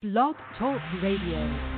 Blog Talk Radio.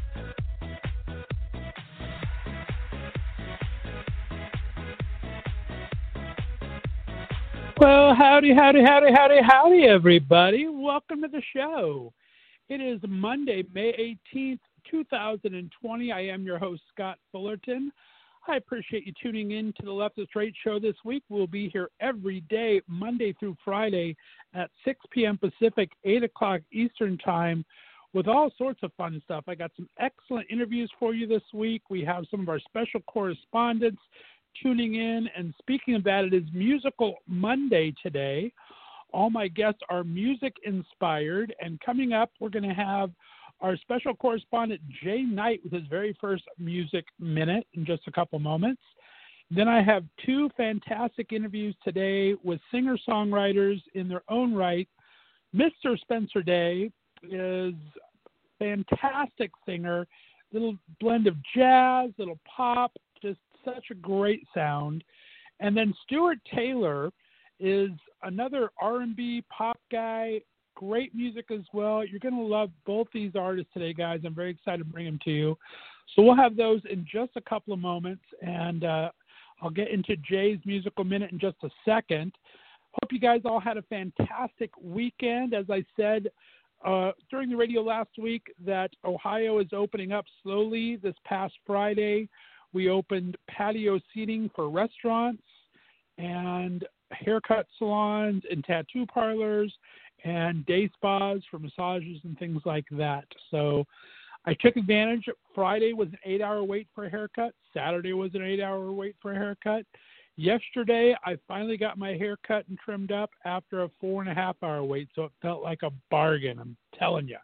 Well, howdy, howdy, howdy, howdy, howdy, everybody. Welcome to the show. It is Monday, May 18th, 2020. I am your host, Scott Fullerton. I appreciate you tuning in to the Left of Straight show this week. We'll be here every day, Monday through Friday at 6 p.m. Pacific, 8 o'clock Eastern Time, with all sorts of fun stuff. I got some excellent interviews for you this week. We have some of our special correspondents tuning in. And speaking of that, it is Musical Monday today. All my guests are music inspired. And coming up, we're going to have our special correspondent, Jay Knight, with his very first music minute in just a couple moments. Then I have two fantastic interviews today with singer songwriters in their own right. Mr. Spencer Day is fantastic singer, little blend of jazz, little pop, such a great sound. And then Stuart Taylor is another R&B pop guy, great music as well. You're going to love both these artists today, guys. I'm very excited to bring them to you. So we'll have those in just a couple of moments, and uh, I'll get into Jay's musical minute in just a second. Hope you guys all had a fantastic weekend. As I said uh, during the radio last week, that Ohio is opening up slowly this past Friday. We opened patio seating for restaurants and haircut salons and tattoo parlors and day spas for massages and things like that. So I took advantage. Friday was an eight hour wait for a haircut. Saturday was an eight hour wait for a haircut. Yesterday, I finally got my hair cut and trimmed up after a four and a half hour wait, so it felt like a bargain. I'm telling you.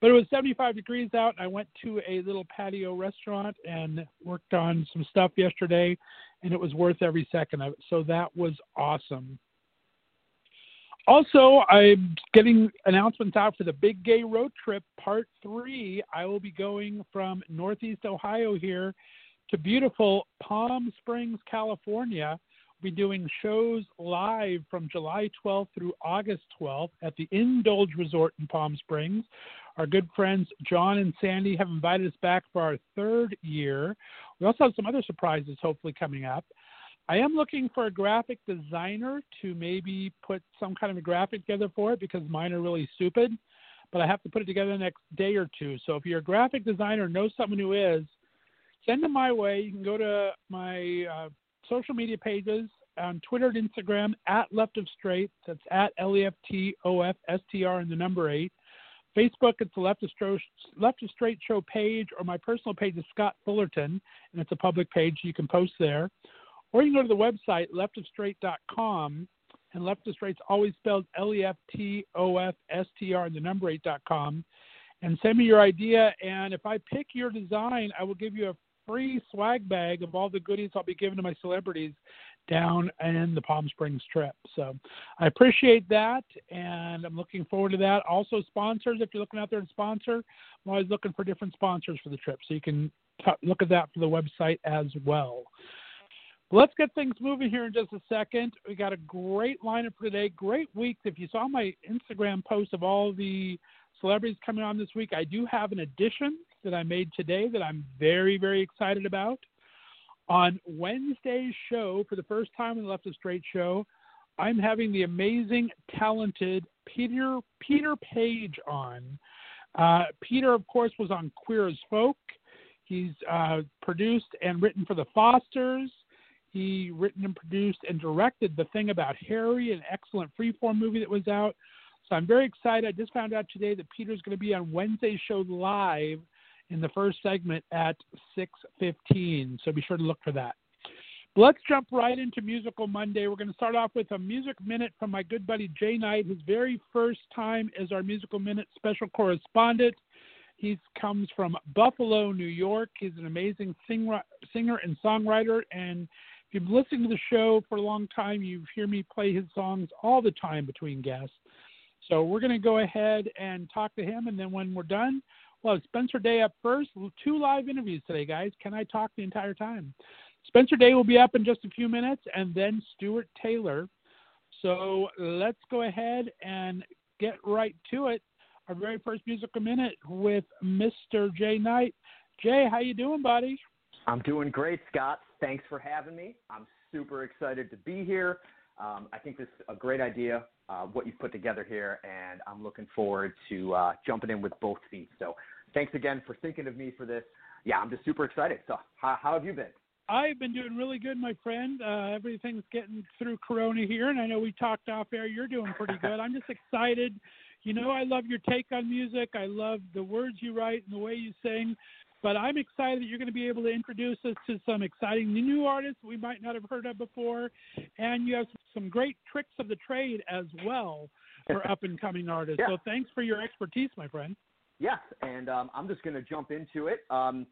But it was 75 degrees out. I went to a little patio restaurant and worked on some stuff yesterday, and it was worth every second of it. So that was awesome. Also, I'm getting announcements out for the Big Gay Road Trip Part 3. I will be going from Northeast Ohio here to beautiful Palm Springs, California. Be doing shows live from July 12th through August 12th at the Indulge Resort in Palm Springs. Our good friends John and Sandy have invited us back for our third year. We also have some other surprises hopefully coming up. I am looking for a graphic designer to maybe put some kind of a graphic together for it because mine are really stupid, but I have to put it together the next day or two. So if you're a graphic designer, know someone who is, send them my way. You can go to my uh, social media pages on Twitter and Instagram at Left of Straight. That's at L E F T O F S T R and the number eight. Facebook, it's the Left of, Stro- Left of Straight Show page, or my personal page is Scott Fullerton, and it's a public page. You can post there. Or you can go to the website, leftofstraight.com, and Left of Straight's always spelled L E F T O F S T R and the number 8.com. And send me your idea, and if I pick your design, I will give you a free swag bag of all the goodies I'll be giving to my celebrities down in the Palm Springs trip. So I appreciate that, and I'm looking forward to that. Also, sponsors, if you're looking out there to sponsor, I'm always looking for different sponsors for the trip, so you can t- look at that for the website as well. let's get things moving here in just a second. We got a great lineup for today. Great week. If you saw my Instagram post of all the celebrities coming on this week, I do have an addition that I made today that I'm very, very excited about. On Wednesday's show, for the first time in the Left of Straight show, I'm having the amazing, talented Peter Peter Paige on. Uh, Peter, of course, was on Queer as Folk. He's uh, produced and written for the Fosters. He written and produced and directed the thing about Harry, an excellent freeform movie that was out. So I'm very excited. I just found out today that Peter's going to be on Wednesday's show live in the first segment at 6:15. So be sure to look for that. But let's jump right into Musical Monday. We're going to start off with a music minute from my good buddy Jay Knight, his very first time as our Musical Minute special correspondent. He comes from Buffalo, New York. He's an amazing singer, singer and songwriter. And if you've been listening to the show for a long time, you hear me play his songs all the time between guests. So we're going to go ahead and talk to him. And then when we're done, well, Spencer Day up first. Two live interviews today, guys. Can I talk the entire time? Spencer Day will be up in just a few minutes, and then Stuart Taylor. So let's go ahead and get right to it. Our very first musical minute with Mr. Jay Knight. Jay, how you doing, buddy? I'm doing great, Scott. Thanks for having me. I'm super excited to be here. Um, I think this is a great idea, uh, what you've put together here, and I'm looking forward to uh, jumping in with both feet. So thanks again for thinking of me for this. Yeah, I'm just super excited. So how, how have you been? I've been doing really good, my friend. Uh, everything's getting through Corona here, and I know we talked off air. You're doing pretty good. I'm just excited. You know, I love your take on music. I love the words you write and the way you sing. But I'm excited that you're going to be able to introduce us to some exciting new artists we might not have heard of before, and you have some great tricks of the trade as well for up and coming artists. Yeah. So thanks for your expertise, my friend. Yes, and um, I'm just going to jump into it. Um,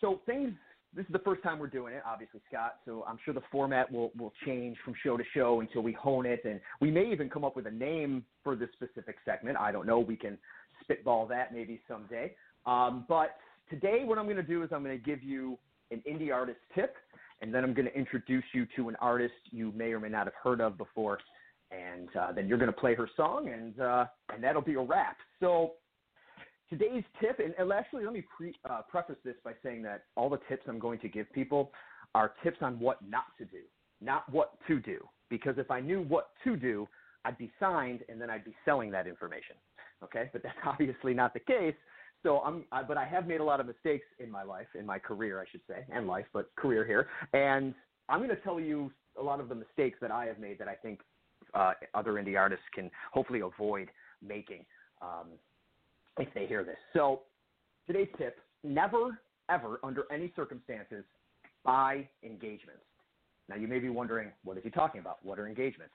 so things this is the first time we're doing it, obviously, Scott. So I'm sure the format will will change from show to show until we hone it, and we may even come up with a name for this specific segment. I don't know. We can spitball that maybe someday. Um, but today, what I'm going to do is I'm going to give you an indie artist tip, and then I'm going to introduce you to an artist you may or may not have heard of before, and uh, then you're going to play her song, and uh, and that'll be a wrap. So today's tip, and, and actually let me pre, uh, preface this by saying that all the tips I'm going to give people are tips on what not to do, not what to do. Because if I knew what to do, I'd be signed and then I'd be selling that information. Okay, but that's obviously not the case. So I'm, I, but I have made a lot of mistakes in my life, in my career, I should say, and life, but career here. And I'm going to tell you a lot of the mistakes that I have made that I think uh, other indie artists can hopefully avoid making. Um, if they hear this. So today's tip never, ever, under any circumstances, buy engagements. Now you may be wondering, what is he talking about? What are engagements?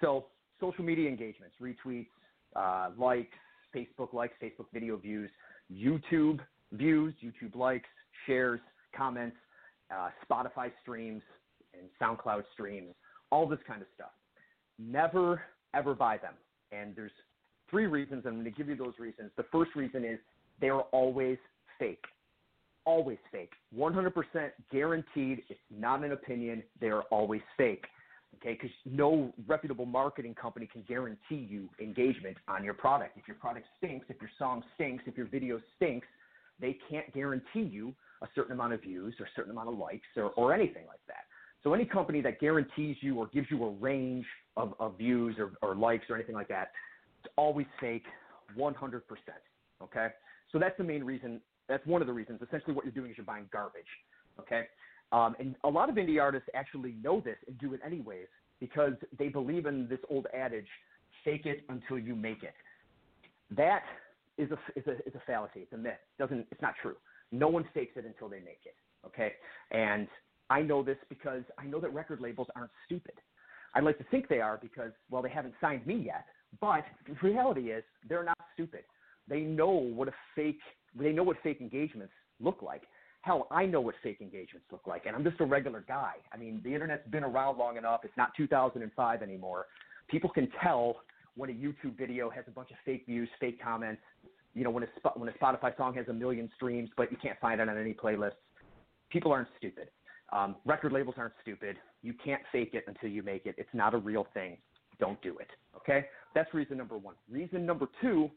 So social media engagements, retweets, uh, likes, Facebook likes, Facebook video views, YouTube views, YouTube likes, shares, comments, uh, Spotify streams, and SoundCloud streams, all this kind of stuff. Never, ever buy them. And there's three reasons. I'm going to give you those reasons. The first reason is they are always fake. Always fake. 100% guaranteed. It's not an opinion. They are always fake. Okay, because no reputable marketing company can guarantee you engagement on your product. If your product stinks, if your song stinks, if your video stinks, they can't guarantee you a certain amount of views or a certain amount of likes or, or anything like that. So any company that guarantees you or gives you a range of, of views or, or likes or anything like that, it's always fake, 100%. Okay? So that's the main reason. That's one of the reasons. Essentially, what you're doing is you're buying garbage. Okay? Um, and a lot of indie artists actually know this and do it anyways because they believe in this old adage fake it until you make it. That is a, is a, is a fallacy. It's a myth. It doesn't, it's not true. No one fakes it until they make it. Okay? And I know this because I know that record labels aren't stupid. I'd like to think they are because, well, they haven't signed me yet, but the reality is they're not stupid. They know what a fake they know what fake engagements look like. Hell, I know what fake engagements look like, and I'm just a regular guy. I mean, the internet's been around long enough. It's not 2005 anymore. People can tell when a YouTube video has a bunch of fake views, fake comments. You know, when a when a Spotify song has a million streams, but you can't find it on any playlists. People aren't stupid. Um, record labels aren't stupid. You can't fake it until you make it. It's not a real thing. Don't do it. Okay? That's reason number one. Reason number two,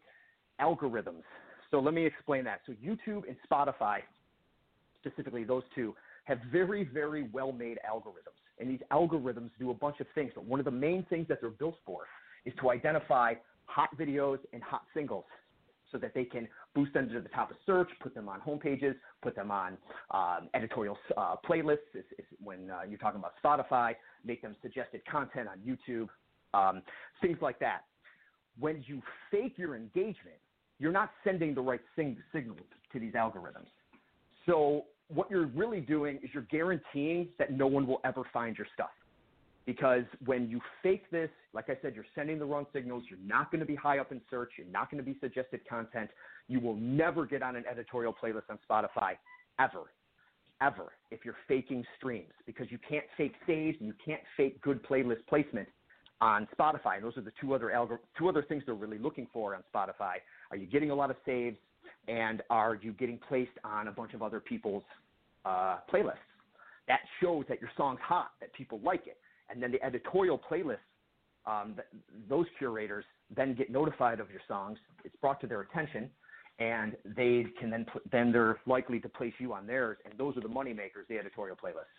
algorithms. So let me explain that. So YouTube and Spotify, specifically those two, have very, very well made algorithms. And these algorithms do a bunch of things. But one of the main things that they're built for is to identify hot videos and hot singles. so that they can boost them to the top of search, put them on homepages, put them on um, editorial uh, playlists. It's, it's when uh, you're talking about Spotify, make them suggested content on YouTube, um, things like that. When you fake your engagement, you're not sending the right sing- signals to these algorithms. So what you're really doing is you're guaranteeing that no one will ever find your stuff. Because when you fake this, like I said, you're sending the wrong signals. You're not going to be high up in search. You're not going to be suggested content. You will never get on an editorial playlist on Spotify, ever, ever, if you're faking streams, because you can't fake saves and you can't fake good playlist placement on Spotify. And those are the two other algor- two other things they're really looking for on Spotify. Are you getting a lot of saves, and are you getting placed on a bunch of other people's uh, playlists? That shows that your song's hot, that people like it and then the editorial playlists, um, th- those curators then get notified of your songs. It's brought to their attention, and they can then put, then they're likely to place you on theirs, and those are the money makers, the editorial playlists.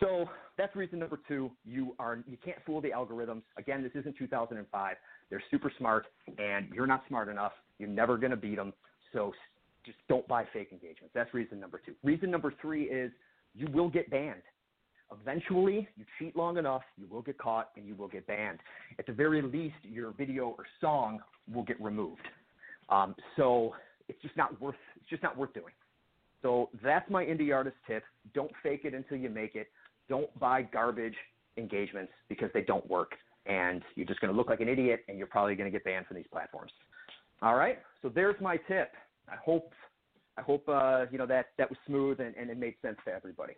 So that's reason number two. You are you can't fool the algorithms. Again, this isn't 2005. They're super smart, and you're not smart enough. You're never going to beat them. So just don't buy fake engagements. That's reason number two. Reason number three is you will get banned. Eventually, you cheat long enough, you will get caught and you will get banned. At the very least, your video or song will get removed. Um, so it's just not worth it's just not worth doing. So that's my indie artist tip. Don't fake it until you make it. Don't buy garbage engagements because they don't work, and you're just going to look like an idiot, and you're probably going to get banned from these platforms. All right. So there's my tip. I hope I hope uh, you know that that was smooth and, and it made sense to everybody.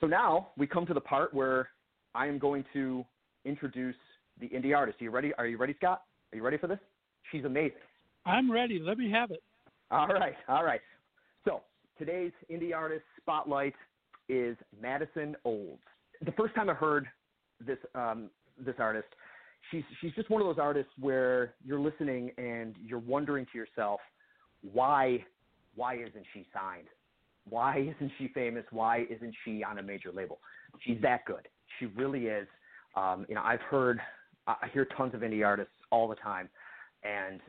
So now we come to the part where I am going to introduce the indie artist. Are you ready? Are you ready, Scott? Are you ready for this? She's amazing. I'm ready. Let me have it. All right, all right. So today's indie artist spotlight is Madison Olds. The first time I heard this um, this artist, she's she's just one of those artists where you're listening and you're wondering to yourself, why why isn't she signed? Why isn't she famous? Why isn't she on a major label? She's that good. She really is. Um, you know, I've heard, I hear tons of indie artists all the time, and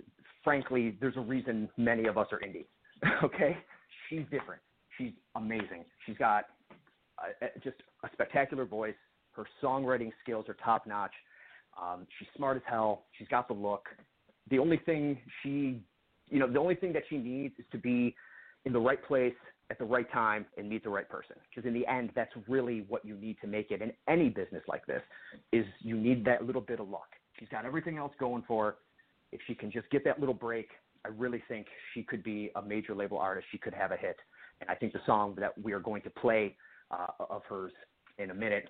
frankly, there's a reason many of us are indie. okay, she's different. She's amazing. She's got a, a, just a spectacular voice. Her songwriting skills are top notch. Um, she's smart as hell. She's got the look. The only thing she, you know, the only thing that she needs is to be in the right place at the right time and meet the right person. Because in the end, that's really what you need to make it in any business like this. Is you need that little bit of luck. She's got everything else going for her. If she can just get that little break, I really think she could be a major label artist. She could have a hit. And I think the song that we are going to play uh, of hers in a minute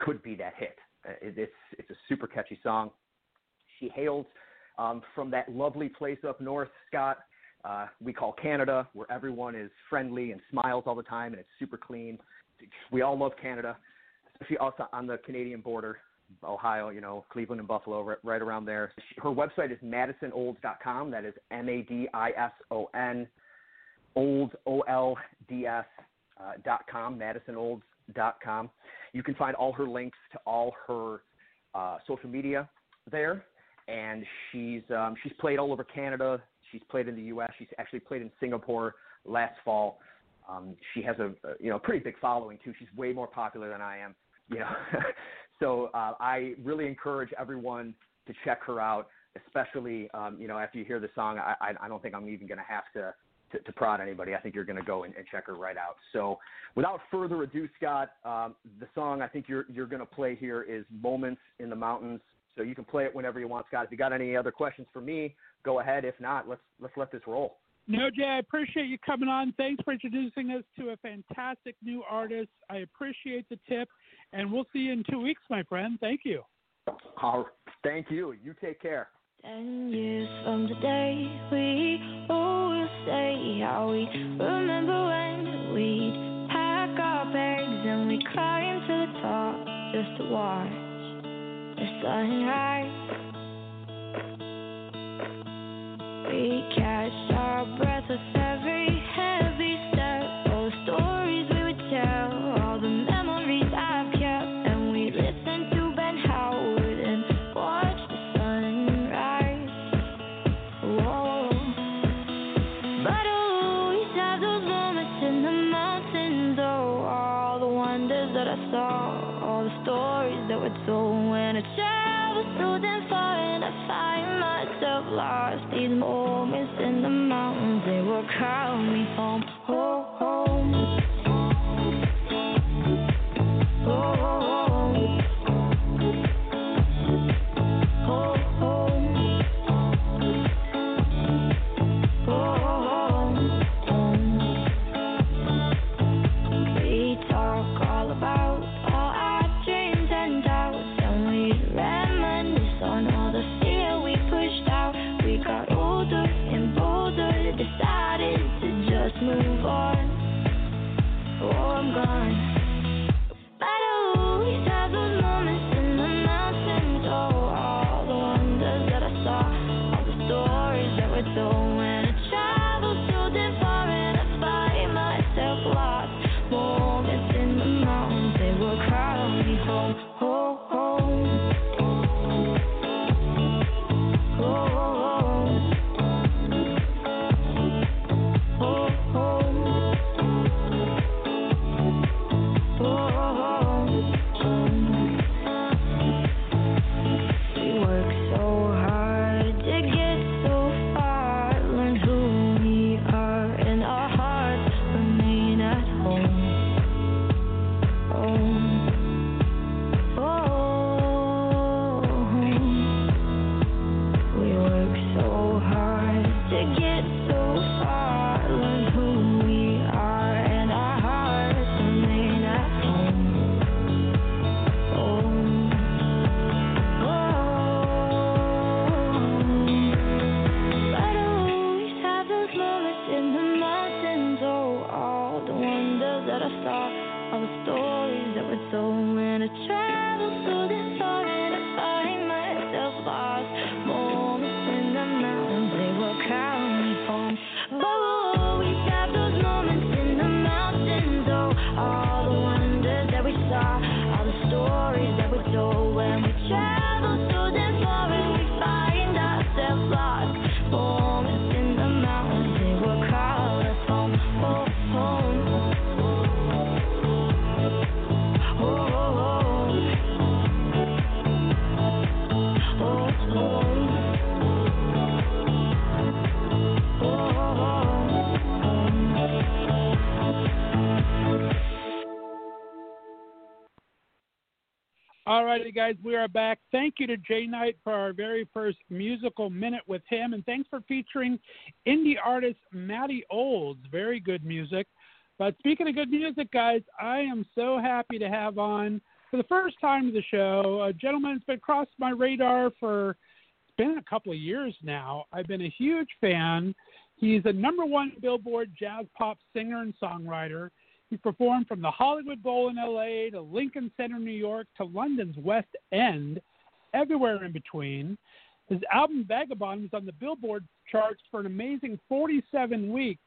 could be that hit. Uh, it's it's a super catchy song. She hails um, from that lovely place up north, Scott, uh, we call Canada, where everyone is friendly and smiles all the time and it's super clean. We all love Canada, especially also on the Canadian border, Ohio, you know, Cleveland and Buffalo, right, right around there. Her website is madisonolds.com. That is M A D I S O N, olds, O L D S, uh, dot com, madisonolds.com. You can find all her links to all her uh, social media there. And she's um, she's played all over Canada, She's played in the U.S. She's actually played in Singapore last fall. Um, she has a, a you know pretty big following too. She's way more popular than I am. You know, so uh, I really encourage everyone to check her out, especially um, you know after you hear the song. I, I, I don't think I'm even going to have to to, to prod anybody. I think you're going to go and, and, check her right out. So, without further ado, Scott, um, the song I think you're you're going to play here is "Moments in the Mountains." So you can play it whenever you want, Scott. If you got any other questions for me, go ahead. If not, let's let's let this roll. No, Jay, I appreciate you coming on. Thanks for introducing us to a fantastic new artist. I appreciate the tip, and we'll see you in two weeks, my friend. Thank you. Oh, thank you. You take care. Ten years from today, we always say how we remember when we'd pack our bags and we climb to the top just to watch the sunrise. We catch our breath with righty, guys, we are back. Thank you to Jay Knight for our very first musical minute with him, and thanks for featuring indie artist Matty Olds. Very good music. But speaking of good music, guys, I am so happy to have on for the first time to the show a gentleman that's been across my radar for it's been a couple of years now. I've been a huge fan. He's a number one Billboard jazz pop singer and songwriter. He's performed from the Hollywood Bowl in LA to Lincoln Center, New York, to London's West End, everywhere in between. His album Vagabond was on the Billboard charts for an amazing 47 weeks,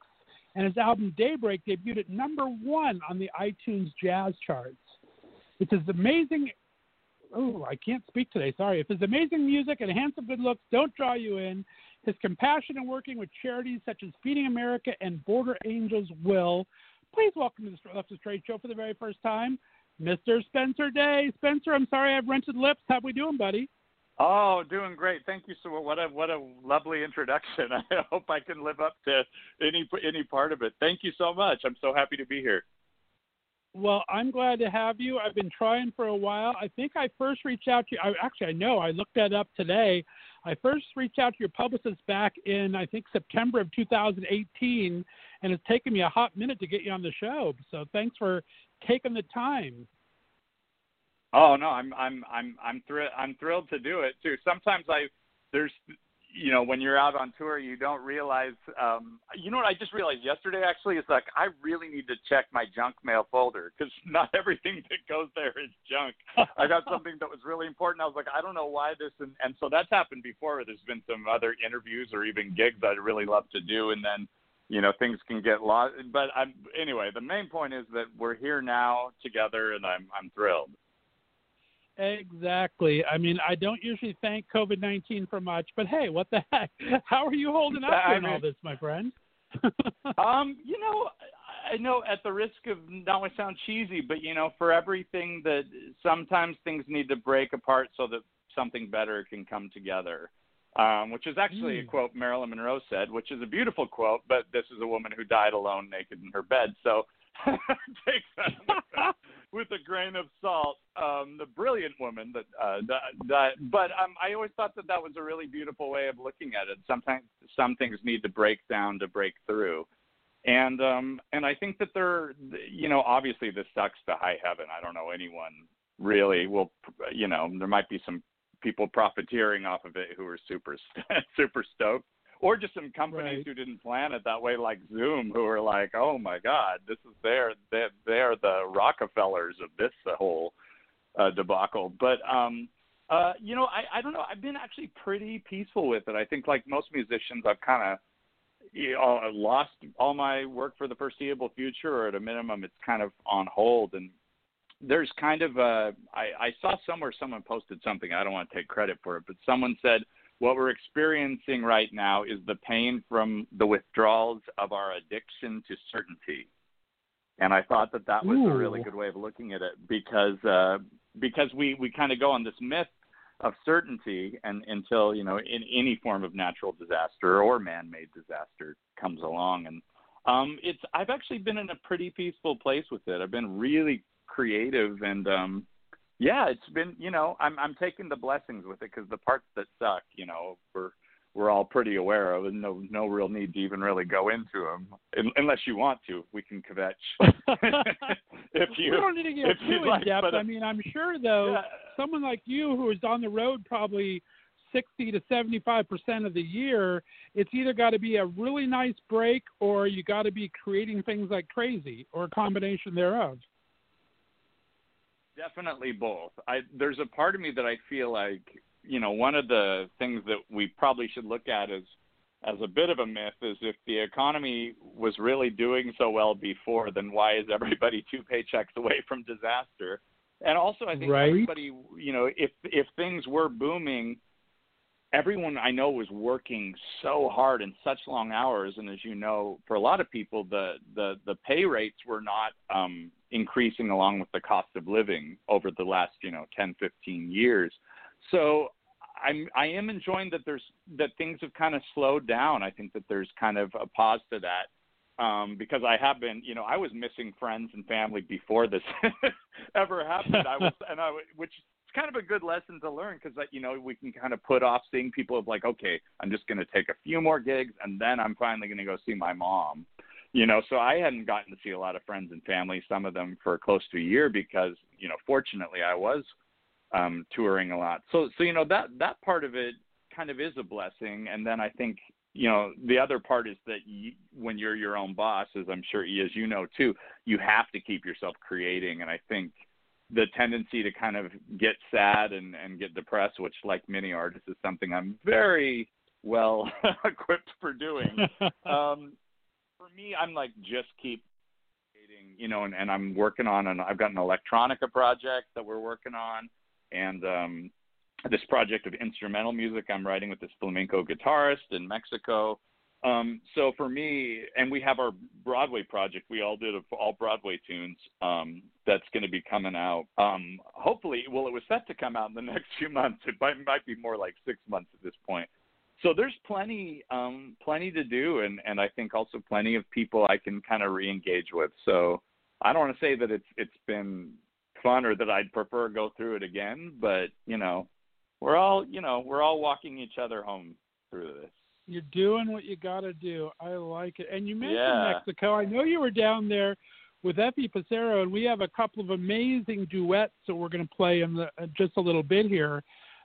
and his album Daybreak debuted at number one on the iTunes Jazz charts. It's his amazing. Oh, I can't speak today. Sorry. If his amazing music and handsome good looks don't draw you in, his compassion in working with charities such as Feeding America and Border Angels will. Please welcome to the Left of Trade Show for the very first time, Mr. Spencer Day. Spencer, I'm sorry I've rented lips. How we doing, buddy? Oh, doing great. Thank you so much. What a what a lovely introduction. I hope I can live up to any any part of it. Thank you so much. I'm so happy to be here. Well, I'm glad to have you. I've been trying for a while. I think I first reached out to you. I, actually, I know. I looked that up today. I first reached out to your publicist back in, I think, September of 2018, and it's taken me a hot minute to get you on the show. So thanks for taking the time. Oh no, I'm I'm I'm I'm thrilled I'm thrilled to do it too. Sometimes I there's you know when you're out on tour you don't realize um you know what I just realized yesterday actually is like I really need to check my junk mail folder because not everything that goes there is junk. I got something that was really important. I was like I don't know why this and and so that's happened before. There's been some other interviews or even gigs I'd really love to do and then you know things can get lost. But I'm anyway. The main point is that we're here now together and I'm I'm thrilled. Exactly. I mean, I don't usually thank COVID 19 for much, but hey, what the heck? How are you holding up I during mean- all this, my friend? um, you know, I know at the risk of not to sound cheesy, but you know, for everything that sometimes things need to break apart so that something better can come together. Um, which is actually mm. a hmm. quote Marilyn Monroe said, which is a beautiful quote, but this is a woman who died alone, naked in her bed. So take that with a grain of salt. Um, the brilliant woman that uh, died, but um, I always thought that that was a really beautiful way of looking at it. Sometimes some things need to break down to break through and um and I think that they're you know obviously this sucks to high heaven. I don't know anyone really will you know there might be some people profiteering off of it who are super super stoked or just some companies right. who didn't plan it that way like Zoom who are like oh my god this is their they they're the Rockefellers of this whole uh, debacle but um uh you know I I don't know I've been actually pretty peaceful with it I think like most musicians I've kind of you know, lost all my work for the foreseeable future, or at a minimum, it's kind of on hold. And there's kind of a, I, I saw somewhere someone posted something. I don't want to take credit for it, but someone said what we're experiencing right now is the pain from the withdrawals of our addiction to certainty. And I thought that that was Ooh. a really good way of looking at it because uh, because we we kind of go on this myth of certainty and until you know in any form of natural disaster or man-made disaster comes along and um it's i've actually been in a pretty peaceful place with it i've been really creative and um yeah it's been you know i'm i'm taking the blessings with it because the parts that suck you know we're we're all pretty aware of, and no no real need to even really go into them, In, unless you want to. We can kvetch if you. We don't need to get too in like, depth. But, uh, I mean, I'm sure though, yeah. someone like you who is on the road probably 60 to 75 percent of the year, it's either got to be a really nice break or you got to be creating things like crazy, or a combination thereof. Definitely both. I there's a part of me that I feel like you know, one of the things that we probably should look at is as a bit of a myth is if the economy was really doing so well before, then why is everybody two paychecks away from disaster? And also, I think right. everybody, you know, if if things were booming, everyone I know was working so hard and such long hours, and as you know, for a lot of people, the the the pay rates were not um, increasing along with the cost of living over the last, you know, 10, 15 years. So I'm I am enjoying that there's that things have kind of slowed down. I think that there's kind of a pause to that um, because I have been, you know, I was missing friends and family before this ever happened. I was, and I, which kind of a good lesson to learn because, you know, we can kind of put off seeing people of like, okay, I'm just going to take a few more gigs and then I'm finally going to go see my mom. You know, so I hadn't gotten to see a lot of friends and family, some of them for close to a year because, you know, fortunately I was um, touring a lot. So so you know that that part of it kind of is a blessing. And then I think you know the other part is that you, when you're your own boss, as I'm sure as you know too, you have to keep yourself creating. And I think the tendency to kind of get sad and and get depressed, which like many artists is something I'm very well equipped for doing. um, for me, I'm like just keep you know, and, and I'm working on an I've got an electronica project that we're working on and um, this project of instrumental music I'm writing with this flamenco guitarist in Mexico. Um, so for me, and we have our Broadway project. We all did all Broadway tunes. Um, that's going to be coming out. Um, hopefully, well, it was set to come out in the next few months. It might, might be more like six months at this point. So there's plenty, um, plenty to do, and and I think also plenty of people I can kind of re-engage with. So I don't want to say that it's it's been fun or that I'd prefer go through it again, but you know, we're all you know we're all walking each other home through this. You're doing what you got to do. I like it. And you mentioned yeah. Mexico. I know you were down there with Effie Passero, and we have a couple of amazing duets that we're going to play in the, uh, just a little bit here.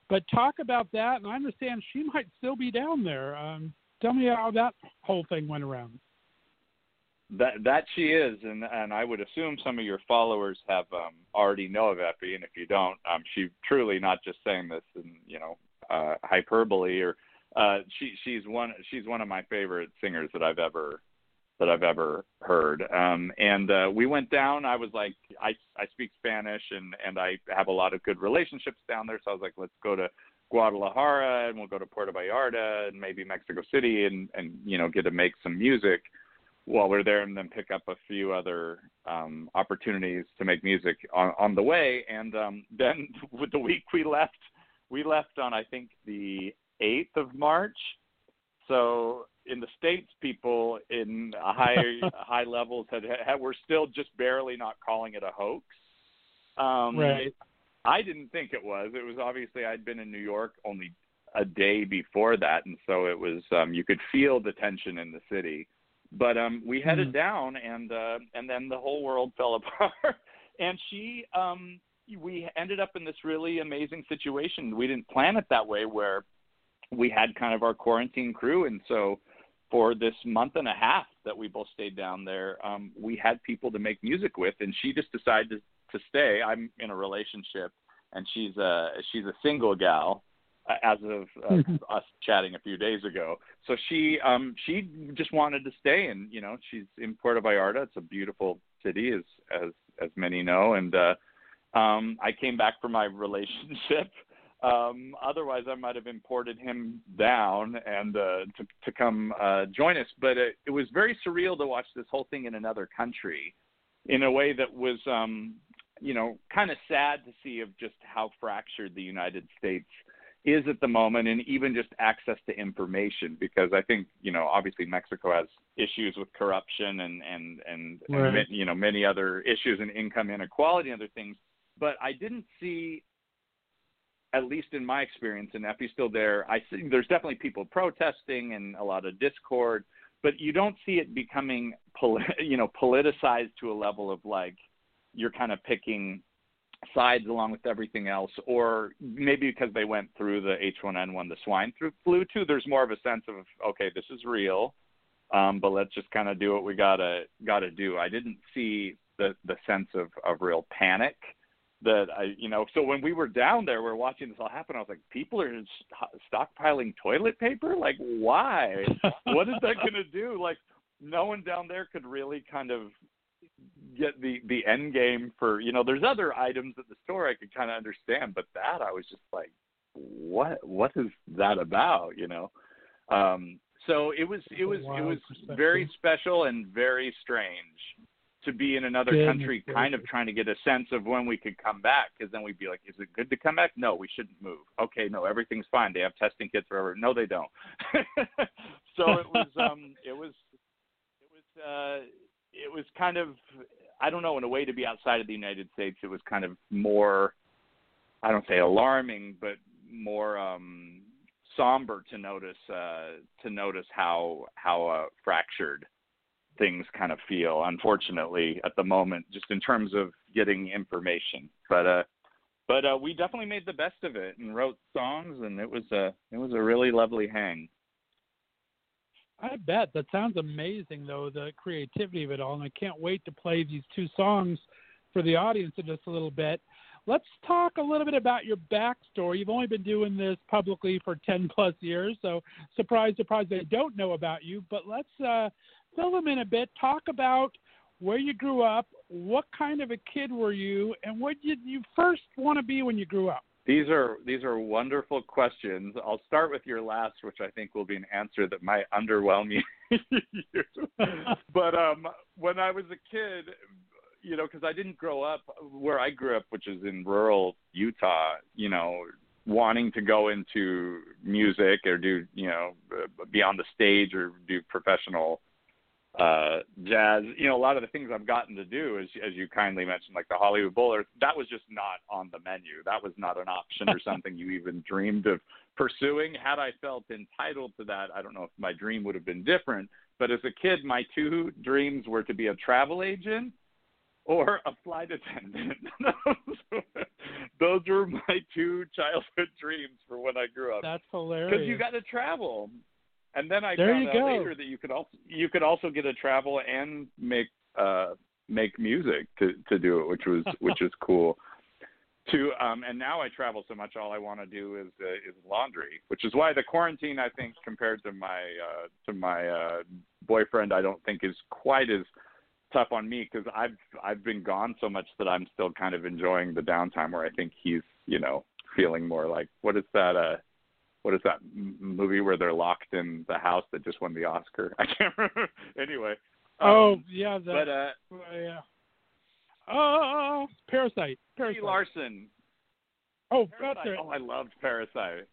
But talk about that, and I understand she might still be down there. Um, tell me how that whole thing went around. That that she is, and and I would assume some of your followers have um, already know of Effie, and if you don't, um, she truly not just saying this in you know uh, hyperbole or uh, she she's one she's one of my favorite singers that I've ever that I've ever heard. Um, and uh, we went down. I was like, I I speak Spanish and and I have a lot of good relationships down there. So I was like, let's go to Guadalajara and we'll go to Puerto Vallarta and maybe Mexico City and and you know get to make some music while we're there, and then pick up a few other um, opportunities to make music on, on the way. And um, then with the week we left, we left on I think the eighth of March. So in the states, people in high high levels had, had were still just barely not calling it a hoax. Um, right. I didn't think it was. It was obviously I'd been in New York only a day before that, and so it was. Um, you could feel the tension in the city. But um, we headed Mhm. down, and uh, and then the whole world fell apart. and she, um, we ended up in this really amazing situation. We didn't plan it that way, where we had kind of our quarantine crew, and so for this month and a half that we both stayed down there, um, we had people to make music with, and she just decided to, to stay. I'm in a relationship, and she's a she's a single gal uh, as of uh, Mhm. us chatting a few days ago. So she um she just wanted to stay, and you know she's in Puerto Vallarta. It's a beautiful city, as as as many know, and uh, um, I came back from my relationship. Um, otherwise, I might have imported him down and uh, to to come uh, join us. But it, it was very surreal to watch this whole thing in another country, in a way that was, um, you know, kind of sad to see of just how fractured the United States is at the moment, and even just access to information. Because I think, you know, obviously Mexico has issues with corruption and and and, Right. and you know many other issues and income inequality and other things. But I didn't see at least in my experience, and Effie's still there, I see there's definitely people protesting and a lot of discord, but you don't see it becoming, you know, politicized to a level of like you're kind of picking sides along with everything else, or maybe because they went through the H1N1, the swine flu too. There's more of a sense of okay, this is real, um, but let's just kind of do what we gotta gotta do. I didn't see the the sense of of real panic that I, you know, so when we were down there, we are watching this all happen. I was like, people are st- stockpiling toilet paper. Like, why? what is that going to do? Like, no one down there could really kind of get the the end game for, you know. There's other items at the store I could kind of understand, but that I was just like, what what is that about? You know. Um, so it was it was it was very special and very strange to be in another Goodness country, kind of trying to get a sense of when we could come back. Because then we'd be like, "Is it good to come back? No, we shouldn't move. Okay, no, everything's fine. They have testing kits forever. No, they don't." so it was, um, it was, it was, uh, it was kind of, I don't know, in a way to be outside of the United States, it was kind of more, I don't say alarming, but more um, somber to notice, uh, to notice how how uh, fractured things kind of feel unfortunately at the moment just in terms of getting information. But uh but uh we definitely made the best of it and wrote songs and it was a it was a really lovely hang. I bet. That sounds amazing, though the creativity of it all, and I can't wait to play these two songs for the audience in just a little bit. Let's talk a little bit about your backstory. You've only been doing this publicly for ten plus years, so surprise, surprise, they don't know about you. But let's uh, fill them in a bit. Talk about where you grew up, what kind of a kid were you, and what did you first want to be when you grew up? these are these are wonderful questions i'll start with your last which i think will be an answer that might underwhelm you but um when i was a kid you know because i didn't grow up where i grew up which is in rural utah you know wanting to go into music or do you know be on the stage or do professional uh jazz. You know a lot of the things i've gotten to do as as you kindly mentioned like the hollywood bowler that was just not on the menu. That was not an option or something you even dreamed of pursuing. Had i felt entitled to that i don't know if my dream would have been different but as a kid my two dreams were to be a travel agent or a flight attendant those were my two childhood dreams for when i grew up That's hilarious. because you got to travel. And then I There found out go. later that you could also you could also get to travel and make uh make music to to do it, which was which is cool. To um and now I travel so much, all I want to do is uh, is laundry, which is why the quarantine I think compared to my uh to my uh boyfriend I don't think is quite as tough on me because I've I've been gone so much that I'm still kind of enjoying the downtime where I think he's you know feeling more like what is that uh what is that movie where they're locked in the house that just won the Oscar? I can't remember. Anyway, oh yeah, the, but uh, uh, yeah. Oh, Parasite. Parasite. Larson. Oh, Parasite. Oh, I loved Parasite.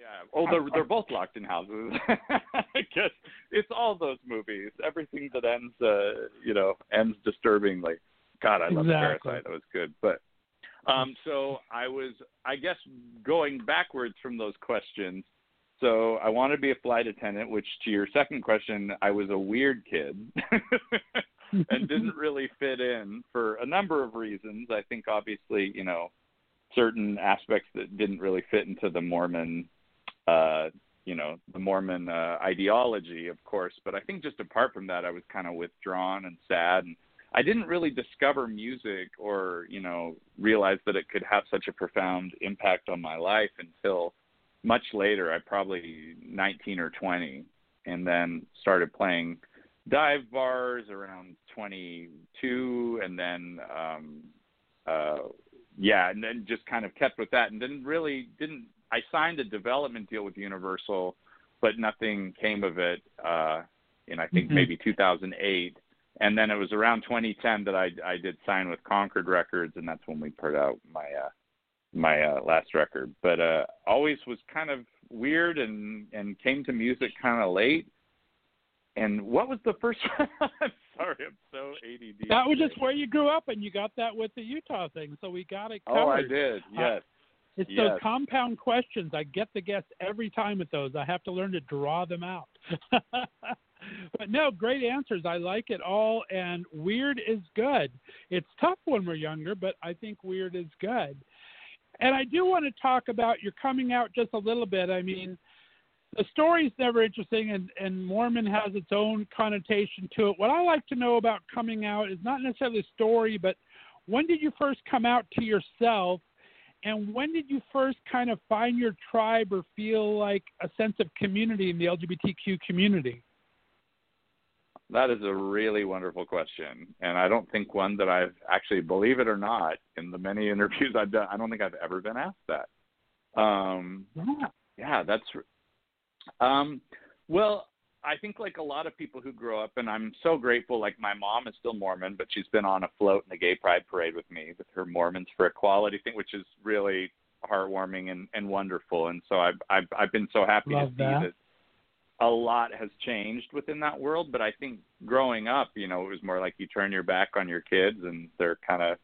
Yeah. Oh, they're they're both locked in houses. I guess it's all those movies. Everything that ends, uh, you know, ends disturbingly. God, I love Exactly. Parasite. That was good. But um, so I was, I guess, going backwards from those questions. So I wanted to be a flight attendant, which to your second question, I was a weird kid and didn't really fit in for a number of reasons. I think obviously, you know, certain aspects that didn't really fit into the Mormon uh, you know, the Mormon uh, ideology, of course, but I think just apart from that I was kind of withdrawn and sad and I didn't really discover music or, you know, realize that it could have such a profound impact on my life until much later. I probably 19 or 20 and then started playing dive bars around 22 and then um uh yeah and then just kind of kept with that and didn't really didn't i signed a development deal with universal but nothing came of it uh in i think Mhm. maybe 2008 and then it was around 2010 that i i did sign with concord records and that's when we put out my uh my uh last record but uh always was kind of weird and and came to music kind of late and what was the first one? I'm sorry, I'm so ADD. That was just where you grew up, and you got that with the Utah thing, so we got it covered. Oh, I did. Yes. It's Yes. those compound questions. I get the guests every time with those. I have to learn to draw them out. but no, great answers. I like it all. And weird is good. It's tough when we're younger, but I think weird is good. And I do want to talk about your coming out just a little bit. I mean, the story's never interesting, and, and Mormon has its own connotation to it. What I like to know about coming out is not necessarily the story, but when did you first come out to yourself? And when did you first kind of find your tribe or feel like a sense of community in the LGBTQ community? That is a really wonderful question, and I don't think one that I've actually, believe it or not, in the many interviews I've done, I don't think I've ever been asked that. Um, Yeah. yeah, that's. Um, well, I think like a lot of people who grow up, and I'm so grateful. Like my mom is still Mormon, but she's been on a float in the Gay Pride Parade with me with her Mormons for Equality thing, which is really heartwarming and, and wonderful. And so I've I've I've been so happy Love to see that. that a lot has changed within that world. But I think growing up, you know, it was more like you turn your back on your kids and they're kind of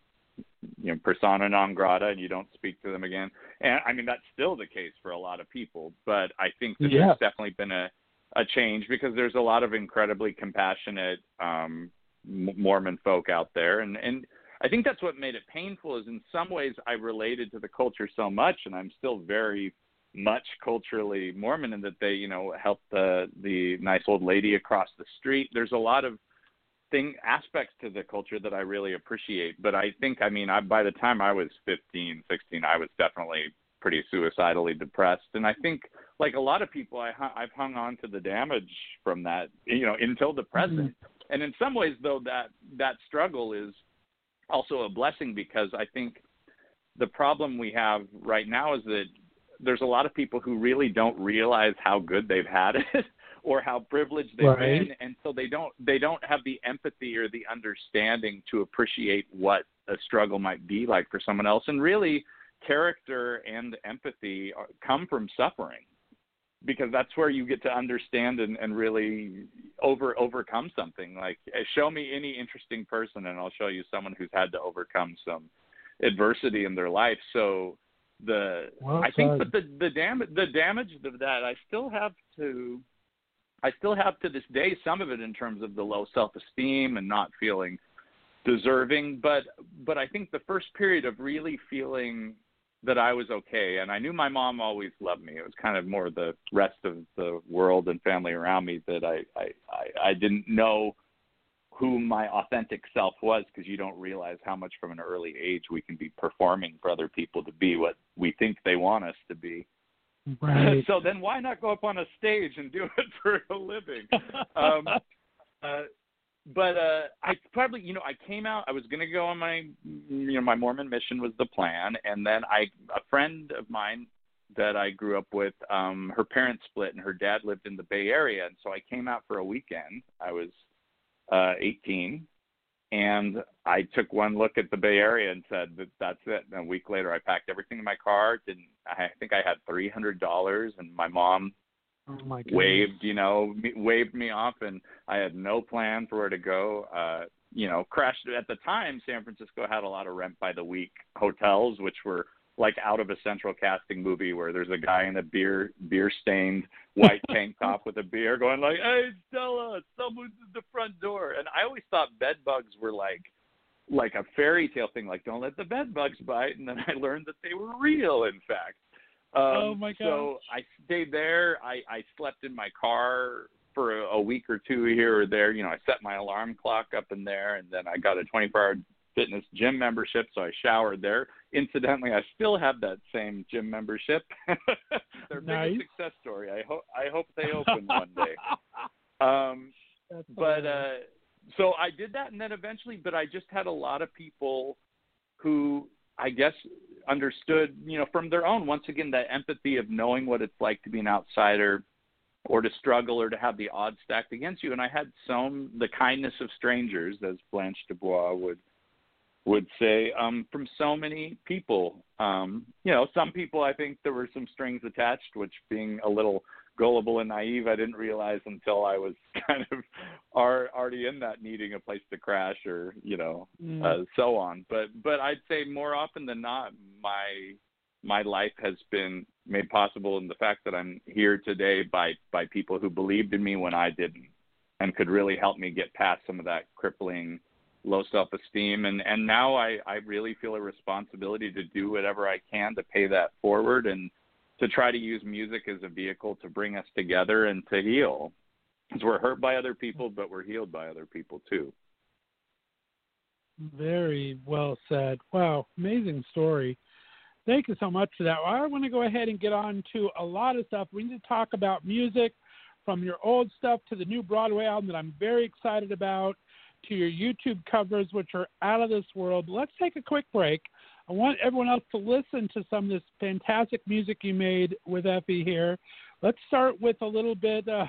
you know persona non grata and you don't speak to them again and i mean that's still the case for a lot of people but i think that Yeah. there's definitely been a a change because there's a lot of incredibly compassionate um mormon folk out there and and i think that's what made it painful is in some ways i related to the culture so much and i'm still very much culturally mormon in that they you know help the the nice old lady across the street there's a lot of thing aspects to the culture that I really appreciate. But I think, I mean, I, by the time I was 15, 16, I was definitely pretty suicidally depressed. And I think, like a lot of people, I, I've hung on to the damage from that, you know, until the mm-hmm. present. And in some ways, though, that that struggle is also a blessing because I think the problem we have right now is that there's a lot of people who really don't realize how good they've had it or how privileged they've Right. been and so they don't they don't have the empathy or the understanding to appreciate what a struggle might be like for someone else and really character and empathy are, come from suffering because that's where you get to understand and, and really over overcome something. Like uh, show me any interesting person and I'll show you someone who's had to overcome some adversity in their life. So the Well I think but the the damage the damage of that I still have to I still have to this day some of it in terms of the low self esteem and not feeling deserving. But but I think the first period of really feeling that I was okay and I knew my mom always loved me it was kind of more the rest of the world and family around me that I I I, I didn't know who my authentic self was because you don't realize how much from an early age we can be performing for other people to be what we think they want us to be Right. so then why not go up on a stage and do it for a living? um, uh, but uh, I probably, you know, I came out. I was going to go on my, you know, my Mormon mission was the plan, and then I, a friend of mine that I grew up with, um, her parents split, and her dad lived in the Bay Area, and so I came out for a weekend. I was uh, 18, and I took one look at the Bay Area and said that that's it. And a week later, I packed everything in my car. Didn't I think I had three hundred dollars, and my mom Oh waved, you know, me, waved me off, and I had no plan for where to go. Uh, you know, crashed at the time. San Francisco had a lot of rent by the week hotels, which were like out of a central casting movie where there's a guy in a beer beer stained white tank top with a beer going like, "Hey Stella, someone's at the front door." And I always thought bed bugs were like like a fairy tale thing, like don't let the bed bugs bite. And then I learned that they were real, in fact. Um, Oh, my god! So I stayed there. I I slept in my car for a, a week or two here or there. You know, I set my alarm clock up in there, and then I got a 24-hour fitness gym membership, so I showered there. Incidentally, I still have that same gym membership. Their Nice. biggest success story. I hope I hope they open one day. Um, That's but uh so I did that and then eventually but I just had a lot of people who I guess understood, you know, from their own once again that empathy of knowing what it's like to be an outsider or to struggle or to have the odds stacked against you. And I had some the kindness of strangers as Blanche Dubois would would say um from so many people. Um you know some people I think there were some strings attached which being a little gullible and naive I didn't realize until I was kind of are already in that needing a place to crash or you know Mm. uh, so on. But but I'd say more often than not my my life has been made possible in the fact that I'm here today by by people who believed in me when I didn't and could really help me get past some of that crippling low self-esteem. And and now I I really feel a responsibility to do whatever I can to pay that forward. And to try to use music as a vehicle to bring us together and to heal because we're hurt by other people but we're healed by other people too Very well said. Wow, amazing story. Thank you so much for that. Well, I want to go ahead and get on to a lot of stuff. We need to talk about music from your old stuff to the new Broadway album that I'm very excited about to your YouTube covers, which are out of this world. Let's take a quick break. I want everyone else to listen to some of this fantastic music you made with Effie here. Let's start with a little bit of,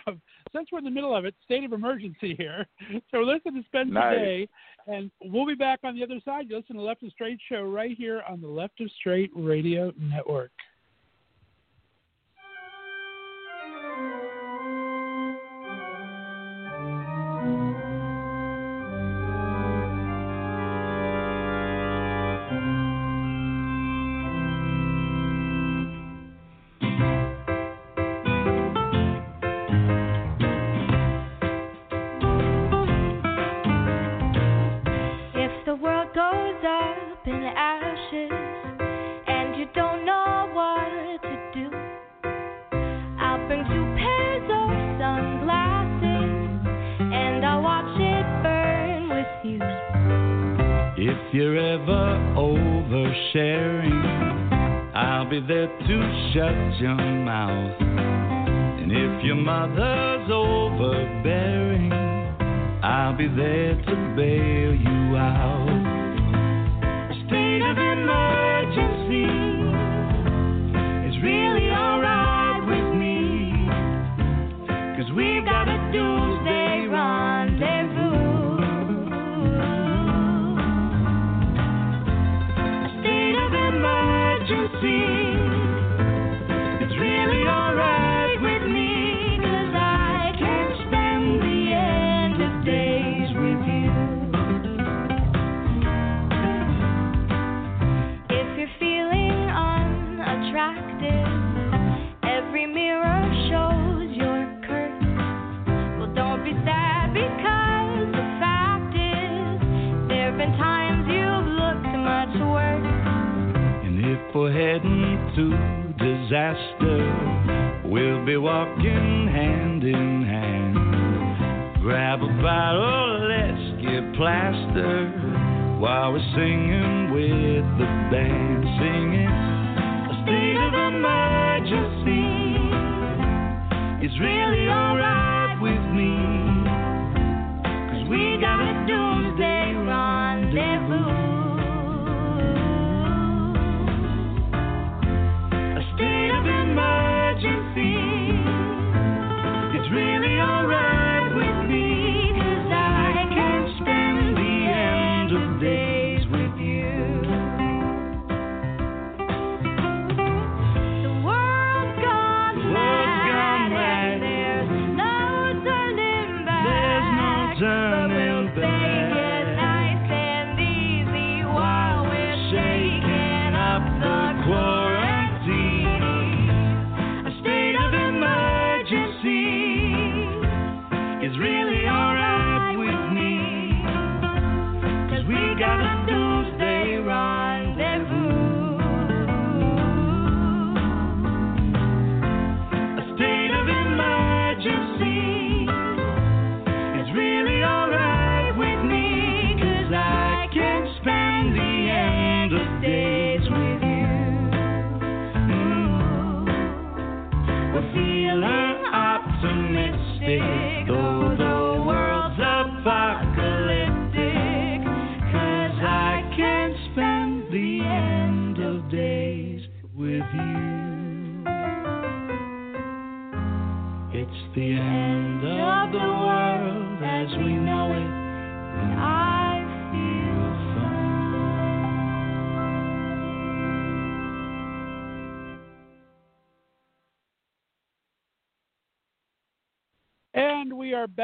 since we're in the middle of it, state of emergency here. So listen to Spend Nice. Day, and we'll be back on the other side. You listen to Left of Straight Show right here on the Left of Straight Radio Network. To shut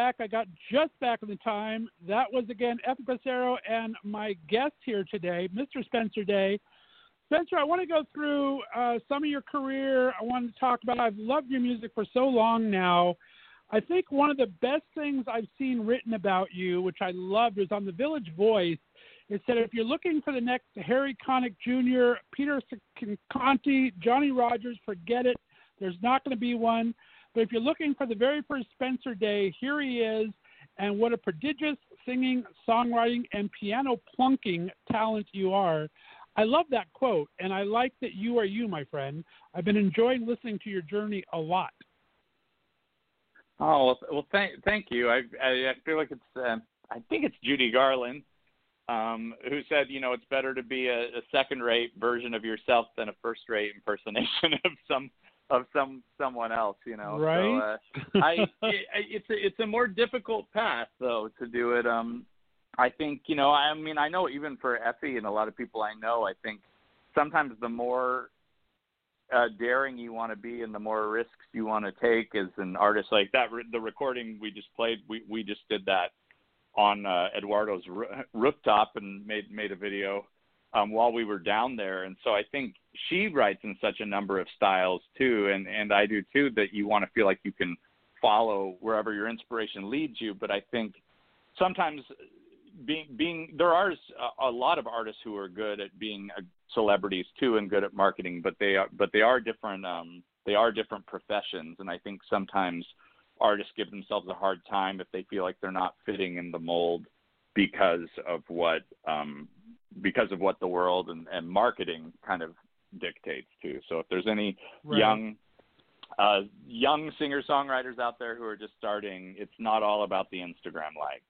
back. I got just back in the time. That was again Effie Passero and my guest here today, Mr. Spencer Day. Spencer, I want to go through uh, some of your career. I want to talk about. I've loved your music for so long now. I think one of the best things I've seen written about you, which I loved, was on the Village Voice. It said if you're looking for the next Harry Connick Jr., Peter Cincotti, Johnny Rogers, forget it. There's not going to be one. But if you're looking for the very first Spencer Day, here he is. And what a prodigious singing, songwriting, and piano plunking talent you are. I love that quote, and I like that you are you, my friend. I've been enjoying listening to your journey a lot. Oh well, thank thank you. I I, I feel like it's uh, I think it's Judy Garland um, who said, you know, it's better to be a, a second-rate version of yourself than a first-rate impersonation of some of some someone else. You know, right? So, uh, I it, it's a, it's a more difficult path though to do it. Um, I think you know, I mean, I know even for Effie and a lot of people I know, I think sometimes the more uh, daring you want to be and the more risks you want to take as an artist like that. The recording we just played, we we just did that on uh, Eduardo's r- rooftop and made made a video um, while we were down there. And so I think she writes in such a number of styles too, and and I do too. That you want to feel like you can follow wherever your inspiration leads you. But I think sometimes being being there are a, lot of artists who are good at being uh, celebrities too and good at marketing, but they are but they are different. Um, they are different professions, and I think sometimes artists give themselves a hard time if they feel like they're not fitting in the mold because of what um, because of what the world and, and marketing kind of dictates too. So if there's any right. young uh, young singer songwriters out there who are just starting, it's not all about the Instagram like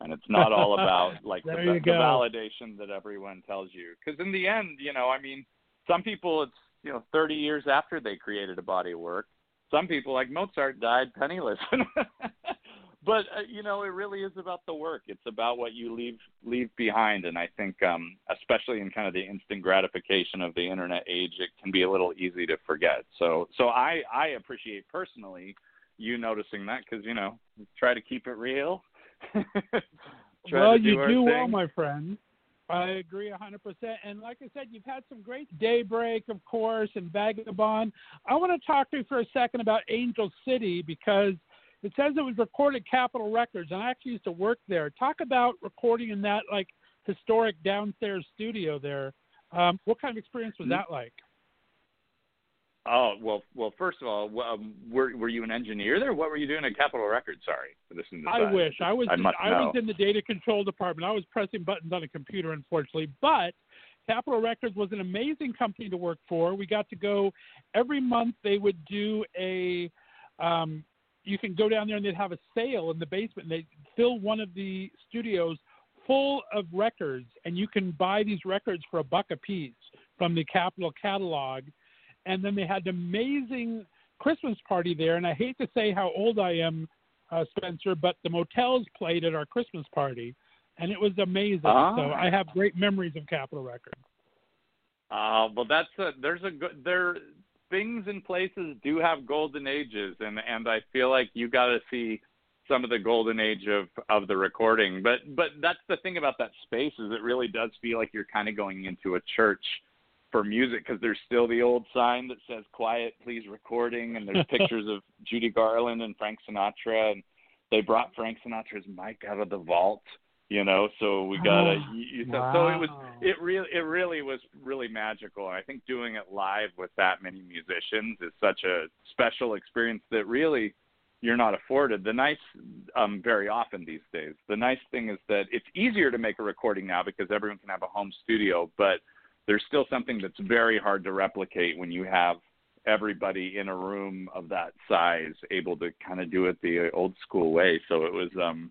and it's not all about like the, the, validation that everyone tells you because in the end you know i mean some people it's you know 30 years after they created a body of work some people like mozart died penniless but uh, you know it really is about the work it's about what you leave leave behind and i think um especially in kind of the instant gratification of the internet age it can be a little easy to forget so so i i appreciate personally you noticing that because you know try to keep it real well, do you do thing. well, my friend. I agree a 100%. And like I said, you've had some great Daybreak, of course, and Vagabond. I want to talk to you for a second about Angel City because it says it was recorded at Capitol Records, and I actually used to work there. Talk about recording in that like historic downstairs studio there. Um, what kind of experience was mm-hmm. that like? Oh well, well. First of all, um, were were you an engineer there? What were you doing at Capitol Records? Sorry, this is I wish I was. I, in, I was in the data control department. I was pressing buttons on a computer, unfortunately. But Capitol Records was an amazing company to work for. We got to go every month. They would do a. Um, you can go down there and they'd have a sale in the basement. and They fill one of the studios full of records, and you can buy these records for a buck a piece from the Capitol catalog and then they had an amazing Christmas party there. And I hate to say how old I am, uh, Spencer, but the Motels played at our Christmas party, and it was amazing. Ah. So I have great memories of Capitol Records. Uh, well, that's a, there's a good there things and places do have golden ages, and and I feel like you got to see some of the golden age of of the recording. But but that's the thing about that space is it really does feel like you're kind of going into a church for music because there's still the old sign that says "Quiet, please, recording," and there's pictures of Judy Garland and Frank Sinatra, and they brought Frank Sinatra's mic out of the vault, you know. So we got a you, wow. so it was it really it really was really magical. I think doing it live with that many musicians is such a special experience that really you're not afforded. The nice, um, very often these days, the nice thing is that it's easier to make a recording now because everyone can have a home studio, but there's still something that's very hard to replicate when you have everybody in a room of that size able to kind of do it the old school way. So it was um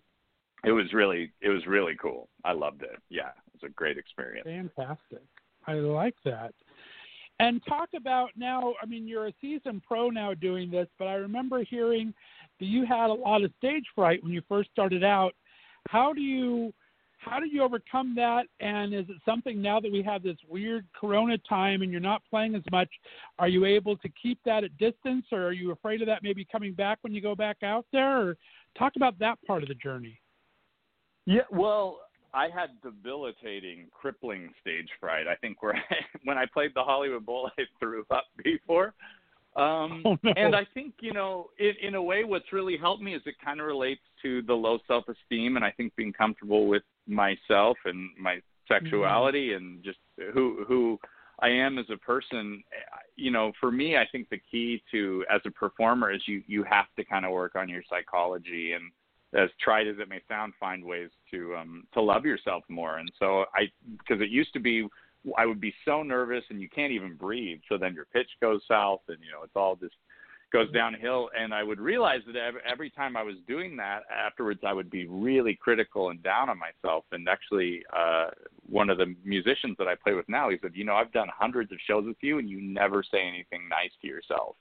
it was really it was really cool. I loved it. Yeah, it was a great experience. Fantastic. I like that. And talk about now, I mean you're a seasoned pro now doing this, but I remember hearing that you had a lot of stage fright when you first started out. How do you how did you overcome that? And is it something now that we have this weird Corona time and you're not playing as much? Are you able to keep that at distance, or are you afraid of that maybe coming back when you go back out there? Or talk about that part of the journey. Yeah, well, I had debilitating, crippling stage fright. I think where I, when I played the Hollywood Bowl, I threw up before. Um, oh, no. And I think you know, in, in a way, what's really helped me is it kind of relates to the low self-esteem, and I think being comfortable with myself and my sexuality mm-hmm. and just who who I am as a person. You know, for me, I think the key to as a performer is you you have to kind of work on your psychology and as tried as it may sound, find ways to um, to love yourself more. And so I, because it used to be, I would be so nervous and you can't even breathe. So then your pitch goes south, and you know it's all just goes downhill. And I would realize that every, every time I was doing that, afterwards I would be really critical and down on myself. And actually, uh, one of the musicians that I play with now, he said, you know, I've done hundreds of shows with you, and you never say anything nice to yourself.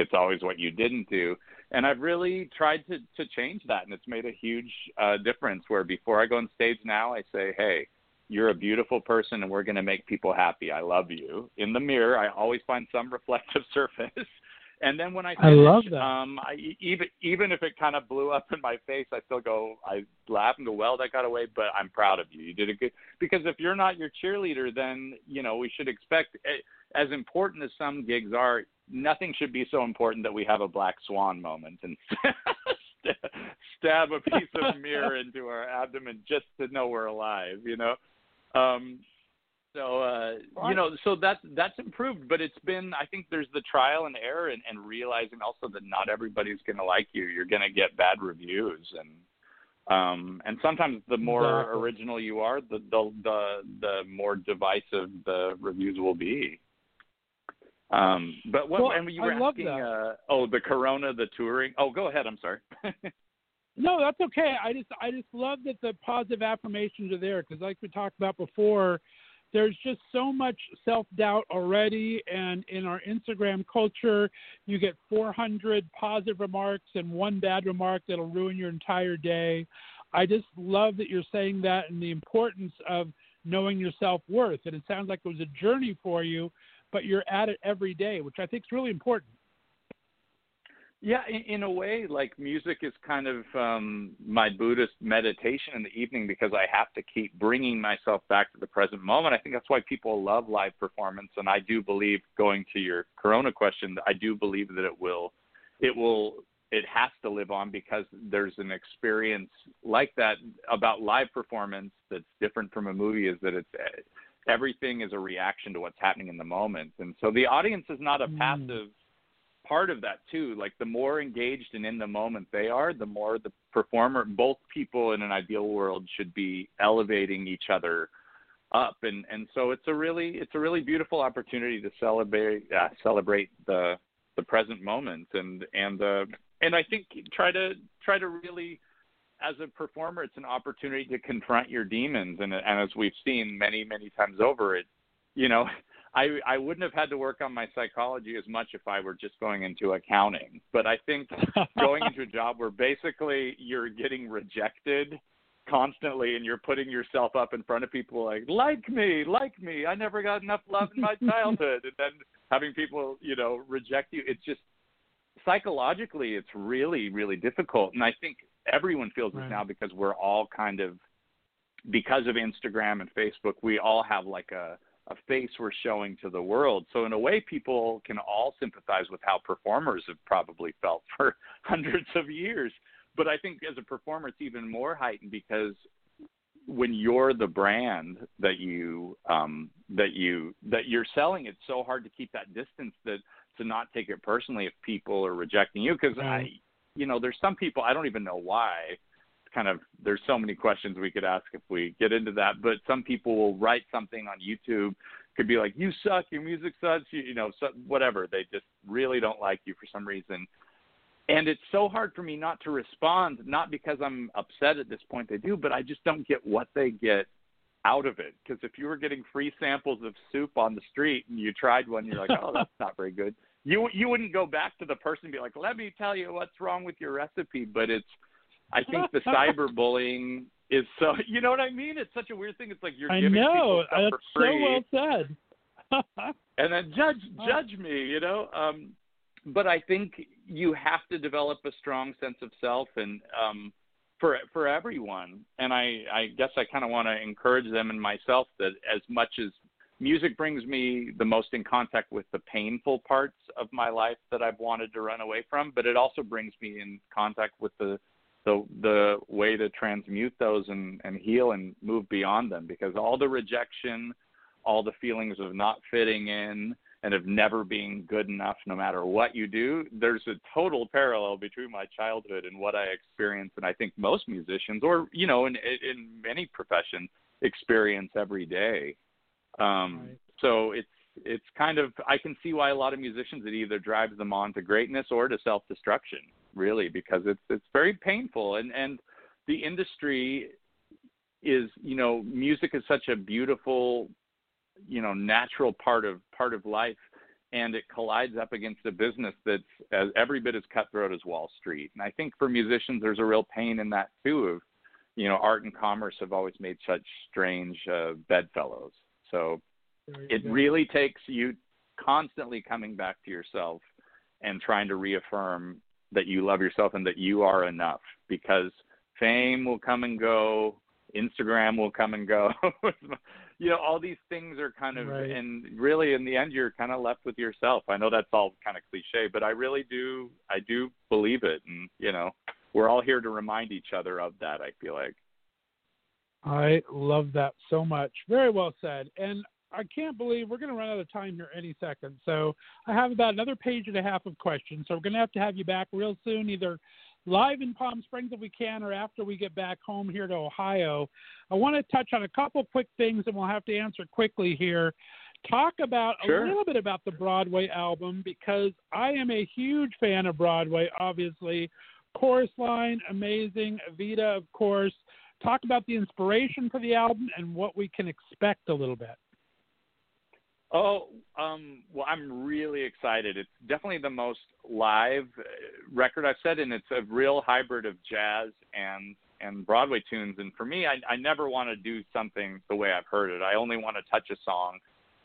It's always what you didn't do and I've really tried to to change that, and it's made a huge uh, difference. Where before I go on stage now, I say, "Hey, you're a beautiful person, and we're going to make people happy. I love you." In the mirror, I always find some reflective surface. And then when I finish, I love that. Um, I, even even if it kind of blew up in my face, I still go, I laugh and go, well, that got away, but I'm proud of you. You did a good. Because if you're not your cheerleader, then you know we should expect, eh, as important as some gigs are, nothing should be so important that we have a black swan moment and stab a piece of mirror into our abdomen just to know we're alive. You know. Um, so uh, you know, so that's that's improved, but it's been I think there's the trial and error and, and realizing also that not everybody's going to like you. You're going to get bad reviews and um and sometimes the more original you are, the the the the more divisive the reviews will be. Um but what well, and you were I asking uh oh the corona the touring. Oh, go ahead, I'm sorry. No, that's okay. I just I just love that the positive affirmations are there because, like we talked about before, there's just so much self doubt already. And in our Instagram culture, you get 400 positive remarks and one bad remark that'll ruin your entire day. I just love that you're saying that and the importance of knowing your self worth. And it sounds like it was a journey for you, but you're at it every day, which I think is really important. Yeah, in, in a way, like music is kind of um, my Buddhist meditation in the evening because I have to keep bringing myself back to the present moment. I think that's why people love live performance, and I do believe, going to your Corona question, I do believe that it will, it will, it has to live on because there's an experience like that about live performance that's different from a movie. Is that it's everything is a reaction to what's happening in the moment, and so the audience is not a Mm. passive part of that too. Like the more engaged and in the moment they are, the more the performer, both people in an ideal world should be elevating each other up. And and so it's a really it's a really beautiful opportunity to celebrate uh, celebrate the the present moment and and uh, and I think try to try to really as a performer it's an opportunity to confront your demons and and as we've seen many many times over it you know I I wouldn't have had to work on my psychology as much if I were just going into accounting. But I think going into a job where basically you're getting rejected constantly and you're putting yourself up in front of people like like me, like me. I never got enough love in my childhood and then having people, you know, reject you. It's just psychologically it's really really difficult and I think everyone feels Right. this now because we're all kind of because of Instagram and Facebook, we all have like a a face we're showing to the world. So in a way, people can all sympathize with how performers have probably felt for hundreds of years. But I think as a performer, it's even more heightened because when you're the brand that you um, that you that you're selling, it's so hard to keep that distance that to not take it personally if people are rejecting you. Because I, you know, there's some people I don't even know why kind of there's so many questions we could ask if we get into that but some people will write something on youtube could be like you suck your music sucks you, you know so, whatever they just really don't like you for some reason. And it's so hard for me not to respond not because i'm upset at this point they do but i just don't get what they get out of it. Because if you were getting free samples of soup on the street and you tried one you're like oh that's not very good you you wouldn't go back to the person and be like let me tell you what's wrong with your recipe but it's I think the cyberbullying is so. You know what I mean? It's such a weird thing. It's like you're I giving know people stuff that's for so well said. and then judge judge me. You know. Um, but I think you have to develop a strong sense of self and um, for for everyone. And I I guess I kind of want to encourage them and myself that as much as music brings me the most in contact with the painful parts of my life that I've wanted to run away from, but it also brings me in contact with the the the way to transmute those and and heal and move beyond them because all the rejection, all the feelings of not fitting in and of never being good enough no matter what you do, there's a total parallel between my childhood and what I experience and I think most musicians or you know in in many professions experience every day. Um, Right. So it's it's kind of I can see why a lot of musicians it either drives them on to greatness or to self destruction, really, because it's it's very painful and and the industry is you know music is such a beautiful you know natural part of part of life and it collides up against a business that's as every bit as cutthroat as Wall Street. And I think for musicians there's a real pain in that too of you know art and commerce have always made such strange uh, bedfellows. So it go. really takes you constantly coming back to yourself and trying to reaffirm that you love yourself and that you are enough because fame will come and go instagram will come and go you know all these things are kind of Right. and really in the end you're kind of left with yourself i know that's all kind of cliche but i really do i do believe it and you know we're all here to remind each other of that i feel like I love that so much. Very well said. And I can't believe we're going to run out of time here any second. So I have about another page and a half of questions. So we're going to have to have you back real soon, either live in Palm Springs if we can, or after we get back home here to Ohio. I want to touch on a couple quick things, and we'll have to answer quickly here. Talk about Sure. a little bit about the Broadway album because I am a huge fan of Broadway. Obviously, Chorus Line, amazing. Evita, of course talk about the inspiration for the album and what we can expect a little bit. Oh, um, well, I'm really excited. It's definitely the most live uh, record I've said, and it's a real hybrid of jazz and and Broadway tunes. And for me, I, I never want to do something the way I've heard it. I only want to touch a song.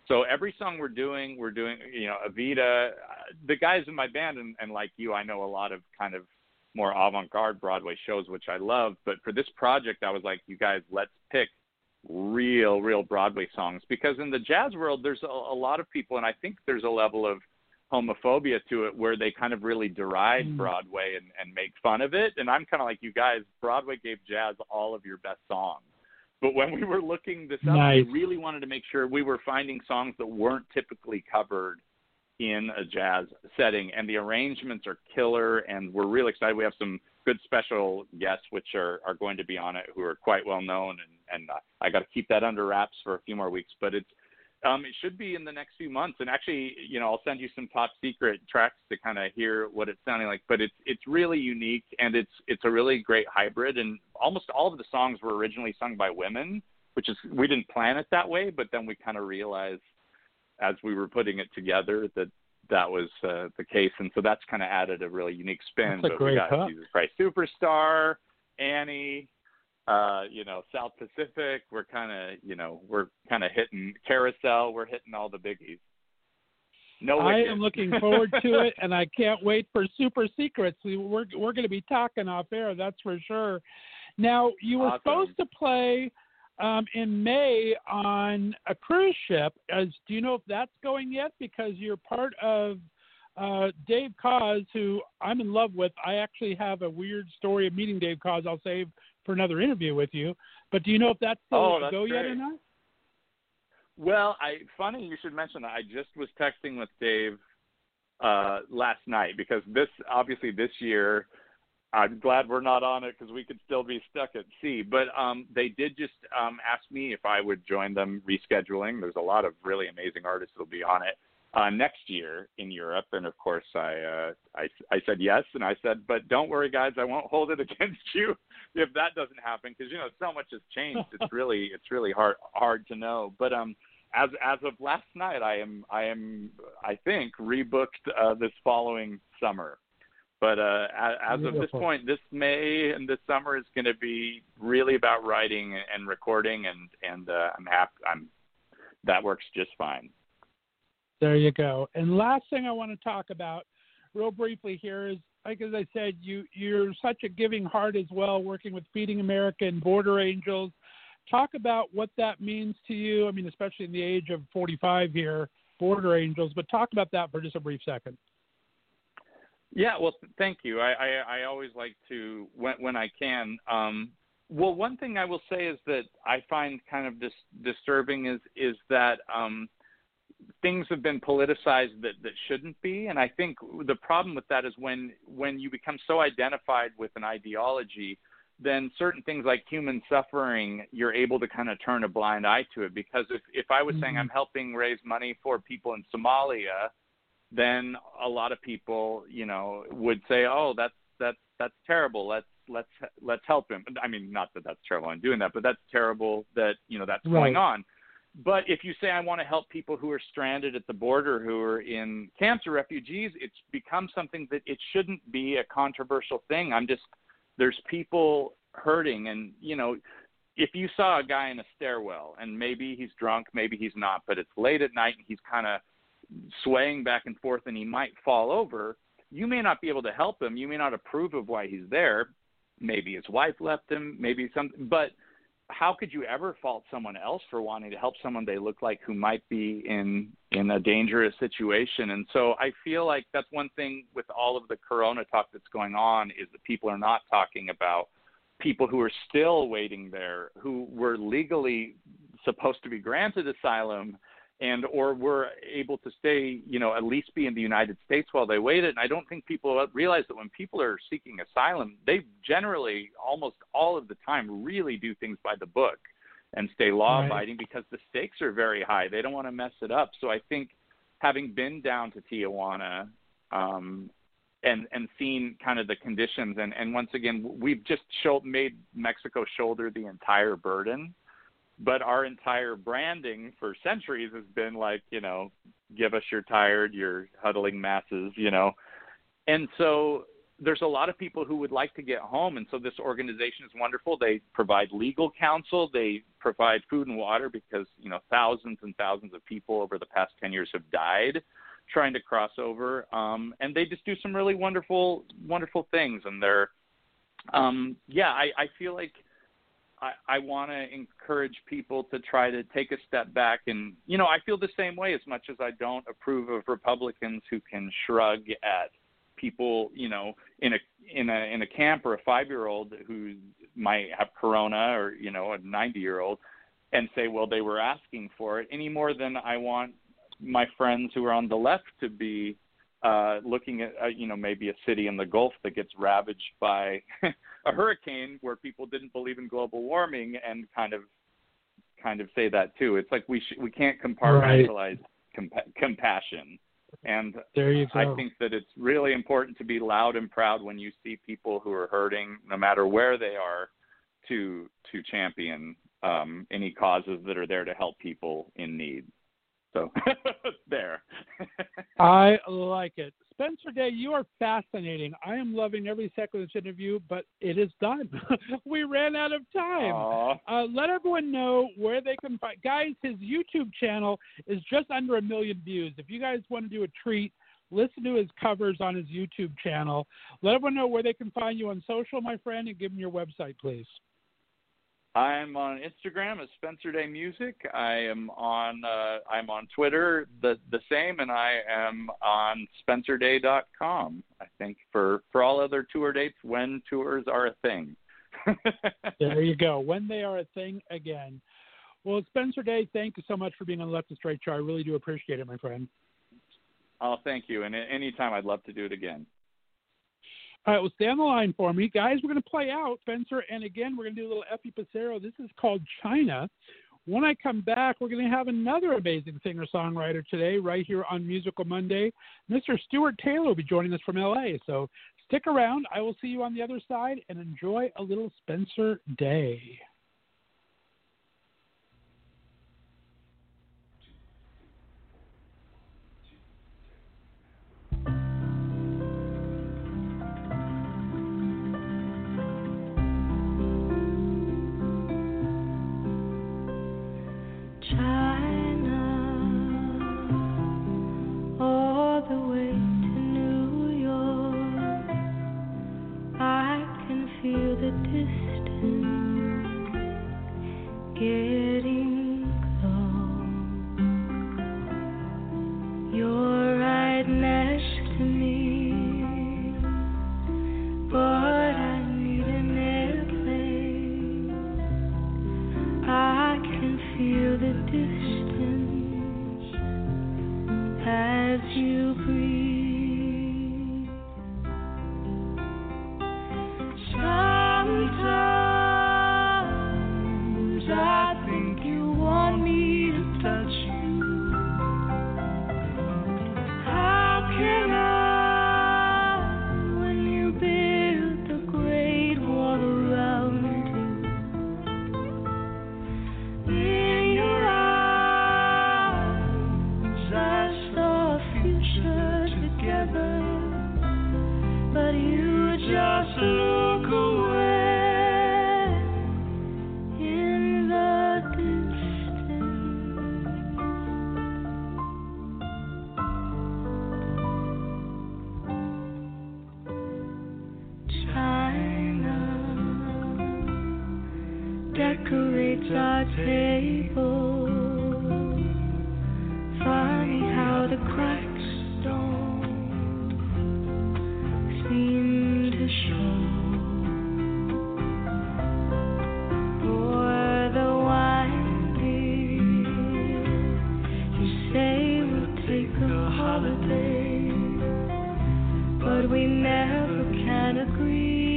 So every song we're doing, we're doing, you know, Evita. Uh, the guys in my band, and, and like you, I know a lot of kind of more avant-garde Broadway shows, which I love. But for this project, I was like, you guys, let's pick real, real Broadway songs because in the jazz world, there's a, a lot of people, and I think there's a level of homophobia to it where they kind of really deride Mm. Broadway and, and make fun of it. And I'm kind of like, you guys, Broadway gave jazz all of your best songs. But when we were looking this up, Nice. we really wanted to make sure we were finding songs that weren't typically covered in a jazz setting. And the arrangements are killer, and we're really excited. We have some good special guests, which are, are going to be on it, who are quite well known. And, and I got to keep that under wraps for a few more weeks. But it's um, it should be in the next few months. And actually, you know, I'll send you some top secret tracks to kind of hear what it's sounding like. But it's it's really unique, and it's it's a really great hybrid. And almost all of the songs were originally sung by women, which is we didn't plan it that way, but then we kind of realized as we were putting it together that that was uh, the case, and so that's kind of added a really unique spin. That's a but great we got hook. Jesus Christ Superstar, Annie, uh, you know, South Pacific. We're kind of, you know, we're kind of hitting Carousel. We're hitting all the biggies. No, I am looking forward to it, and I can't wait for Super Secrets. We- We're we're going to be talking off air, that's for sure. Now, you were Awesome. supposed to play um, in May on a cruise ship. As do you know if that's going yet? Because you're part of uh, Dave Koz, who I'm in love with. I actually have a weird story of meeting Dave Koz. I'll save for another interview with you. But do you know if that's still Oh, that's go yet or not? Well, I funny you should mention that. I just was texting with Dave uh last night because this obviously this year I'm glad we're not on it because we could still be stuck at sea. But um they did just um ask me if I would join them rescheduling. There's a lot of really amazing artists that'll be on it uh next year in Europe. And of course I uh I I said yes. And I said but don't worry guys I won't hold it against you if that doesn't happen. Because you know so much has changed. It's really it's really hard hard to know. But um as as of last night I am I am I think rebooked uh this following summer But uh, as, of this point, this May and this summer is going to be really about writing and recording, and and uh, I'm happy. I'm that works just fine. There you go. And last thing I want to talk about, real briefly here, is like as I said, you you're such a giving heart as well, working with Feeding America and Border Angels. Talk about what that means to you. I mean, especially in the age of 45 here, Border Angels. But talk about that for just a brief second. Yeah, well, thank you. I, I, I always like to when when I can. Um, well, one thing I will say is that I find kind of dis- disturbing is is that um, things have been politicized that that shouldn't be, and I think the problem with that is when when you become so identified with an ideology, then certain things like human suffering, you're able to kind of turn a blind eye to it. Because if if I was mm-hmm. saying I'm helping raise money for people in Somalia then a lot of people, you know, would say, "Oh, that's that's that's terrible. Let's let's let's help him." I mean, not that that's terrible I'm doing that, but that's terrible that you know that's right. going on. But if you say I want to help people who are stranded at the border, who are in camps or refugees, it's become something that it shouldn't be a controversial thing. I'm just there's people hurting, and you know, if you saw a guy in a stairwell and maybe he's drunk, maybe he's not, but it's late at night and he's kind of swaying back and forth and he might fall over, you may not be able to help him. You may not approve of why he's there. Maybe his wife left him, maybe something, but how could you ever fault someone else for wanting to help someone they look like who might be in in a dangerous situation and so i feel like that's one thing with all of the corona talk that's going on is that people are not talking about people who are still waiting there who were legally supposed to be granted asylum and or were able to stay, you know, at least be in the United States while they waited. And I don't think people realize that when people are seeking asylum, they generally, almost all of the time, really do things by the book and stay law abiding right. because the stakes are very high. They don't want to mess it up. So I think having been down to Tijuana um, and and seen kind of the conditions and and once again we've just show, made Mexico shoulder the entire burden but our entire branding for centuries has been like you know give us your tired your huddling masses you know. And so there's a lot of people who would like to get home and so this organization is wonderful. They provide legal counsel. They provide food and water because you know thousands and thousands of people over the past 10 years have died trying to cross over um and they just do some really wonderful wonderful things and they're um yeah i i feel like I, I want to encourage people to try to take a step back and you know I feel the same way as much as I don't approve of Republicans who can shrug at people you know in a in a in a camp or a five year old who might have corona or you know a 90 year old and say well they were asking for it any more than I want my friends who are on the left to be uh, looking at uh, you know maybe a city in the Gulf that gets ravaged by a hurricane where people didn't believe in global warming and kind of kind of say that too. It's like we sh- we can't compartmentalize right. compa- compassion. And there you go. I think that it's really important to be loud and proud when you see people who are hurting, no matter where they are, to to champion um, any causes that are there to help people in need. So there. I like it. Spencer Day, you are fascinating. I am loving every second of this interview, but it is done. we ran out of time. Uh, let everyone know where they can find. Guys, his YouTube channel is just under a million views. If you guys want to do a treat, listen to his covers on his YouTube channel. Let everyone know where they can find you on social, my friend, and give them your website, please. I'm on Instagram as Spencer Day Music. I am on uh, I'm on Twitter the the same, and I am on SpencerDay.com. I think for for all other tour dates when tours are a thing. there you go. When they are a thing again. Well, Spencer Day, thank you so much for being on the Left of Straight Show. I really do appreciate it, my friend. Oh, thank you. And anytime I'd love to do it again. All right, well, stay on the line for me. Guys, we're going to play out, Spencer, and again, we're going to do a little Effie Passero. This is called China. When I come back, we're going to have another amazing singer songwriter today, right here on Musical Monday. Mr. Stuart Taylor will be joining us from LA. So stick around. I will see you on the other side and enjoy a little Spencer Day. But we never can agree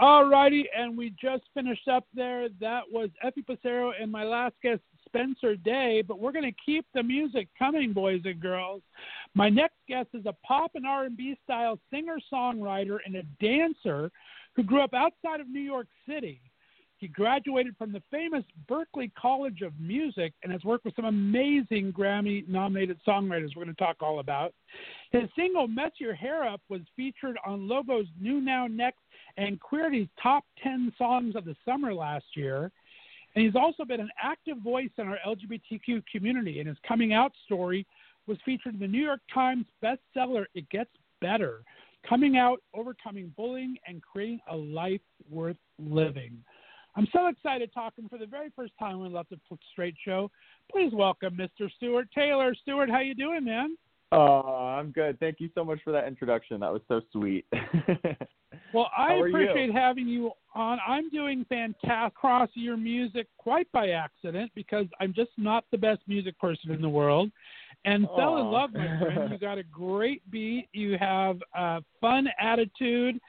All righty, and we just finished up there. That was Effie Passero and my last guest, Spencer Day. But we're going to keep the music coming, boys and girls. My next guest is a pop and R&B style singer-songwriter and a dancer who grew up outside of New York City. He graduated from the famous Berklee College of Music and has worked with some amazing Grammy nominated songwriters we're going to talk all about. His single Mess Your Hair Up was featured on Logo's New Now Next and Queerty's top 10 songs of the summer last year. And he's also been an active voice in our LGBTQ community, and his coming out story was featured in the New York Times bestseller It Gets Better Coming Out, Overcoming Bullying, and Creating a Life Worth Living. I'm so excited talking for the very first time on Left of Straight Show. Please welcome Mr. Stuart Taylor. Stuart, how you doing, man? Oh, I'm good. Thank you so much for that introduction. That was so sweet. Well, I appreciate you? having you on. I'm doing fantastic across your music quite by accident because I'm just not the best music person in the world. and fell in love, my friend. You got a great beat. You have a fun attitude,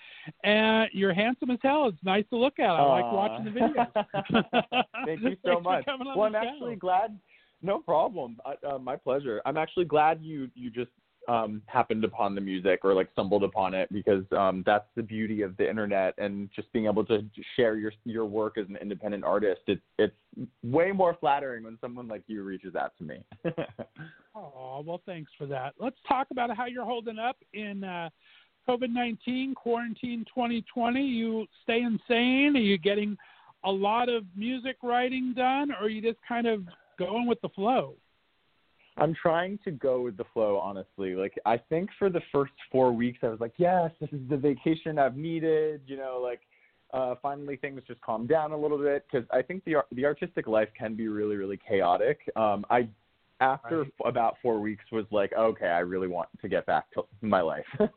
and you're handsome as hell. It's nice to look at. I like watching the videos. Thank you so much. Well, I'm actually glad. No problem. Uh, my pleasure. I'm actually glad you you just um, happened upon the music or like stumbled upon it because um, that's the beauty of the internet and just being able to share your your work as an independent artist. It's it's way more flattering when someone like you reaches out to me. Oh, well, thanks for that. Let's talk about how you're holding up in uh, COVID 19, quarantine 2020. You staying sane? Are you getting a lot of music writing done, or are you just kind of going with the flow? I'm trying to go with the flow, honestly. Like I think for the first four weeks, I was like, yes, this is the vacation I've needed. You know, like uh, finally things just calmed down a little bit because I think the the artistic life can be really really chaotic. Um, I after Right. about four weeks was like, okay, I really want to get back to my life. but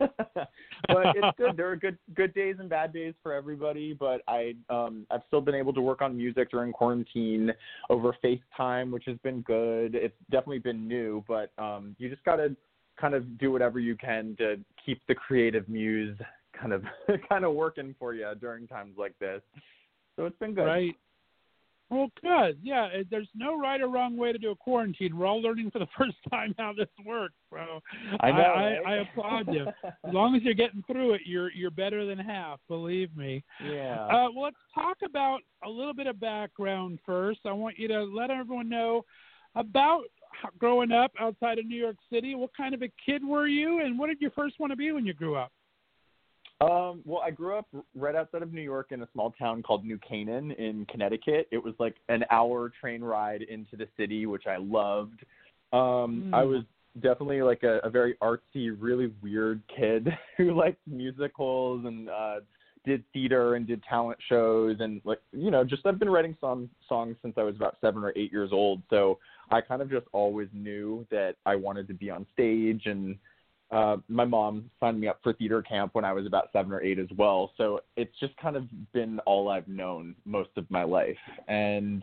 it's good. There are good good days and bad days for everybody. But I um, I've still been able to work on music during quarantine over FaceTime, which has been good. It's definitely been new, but um, you just got to kind of do whatever you can to keep the creative muse kind of kind of working for you during times like this. So it's been good. Right. Well, good. Yeah, there's no right or wrong way to do a quarantine. We're all learning for the first time how this works. So I know. I, right? I applaud you. As long as you're getting through it, you're you're better than half. Believe me. yeah. Uh, well, let's talk about a little bit of background first. I want you to let everyone know about growing up outside of New York City. What kind of a kid were you, and what did you first want to be when you grew up? Um, well, I grew up right outside of New York in a small town called New Canaan in Connecticut. It was like an hour train ride into the city, which I loved. Um, I Mm. was definitely like a, a very artsy, really weird kid who liked musicals and uh, did theater and did talent shows and like you know just I've been writing song songs since I was about seven or eight years old. So I kind of just always knew that I wanted to be on stage and uh, my mom signed me up for theater camp when I was about seven or eight as well. So it's just kind of been all I've known most of my life. And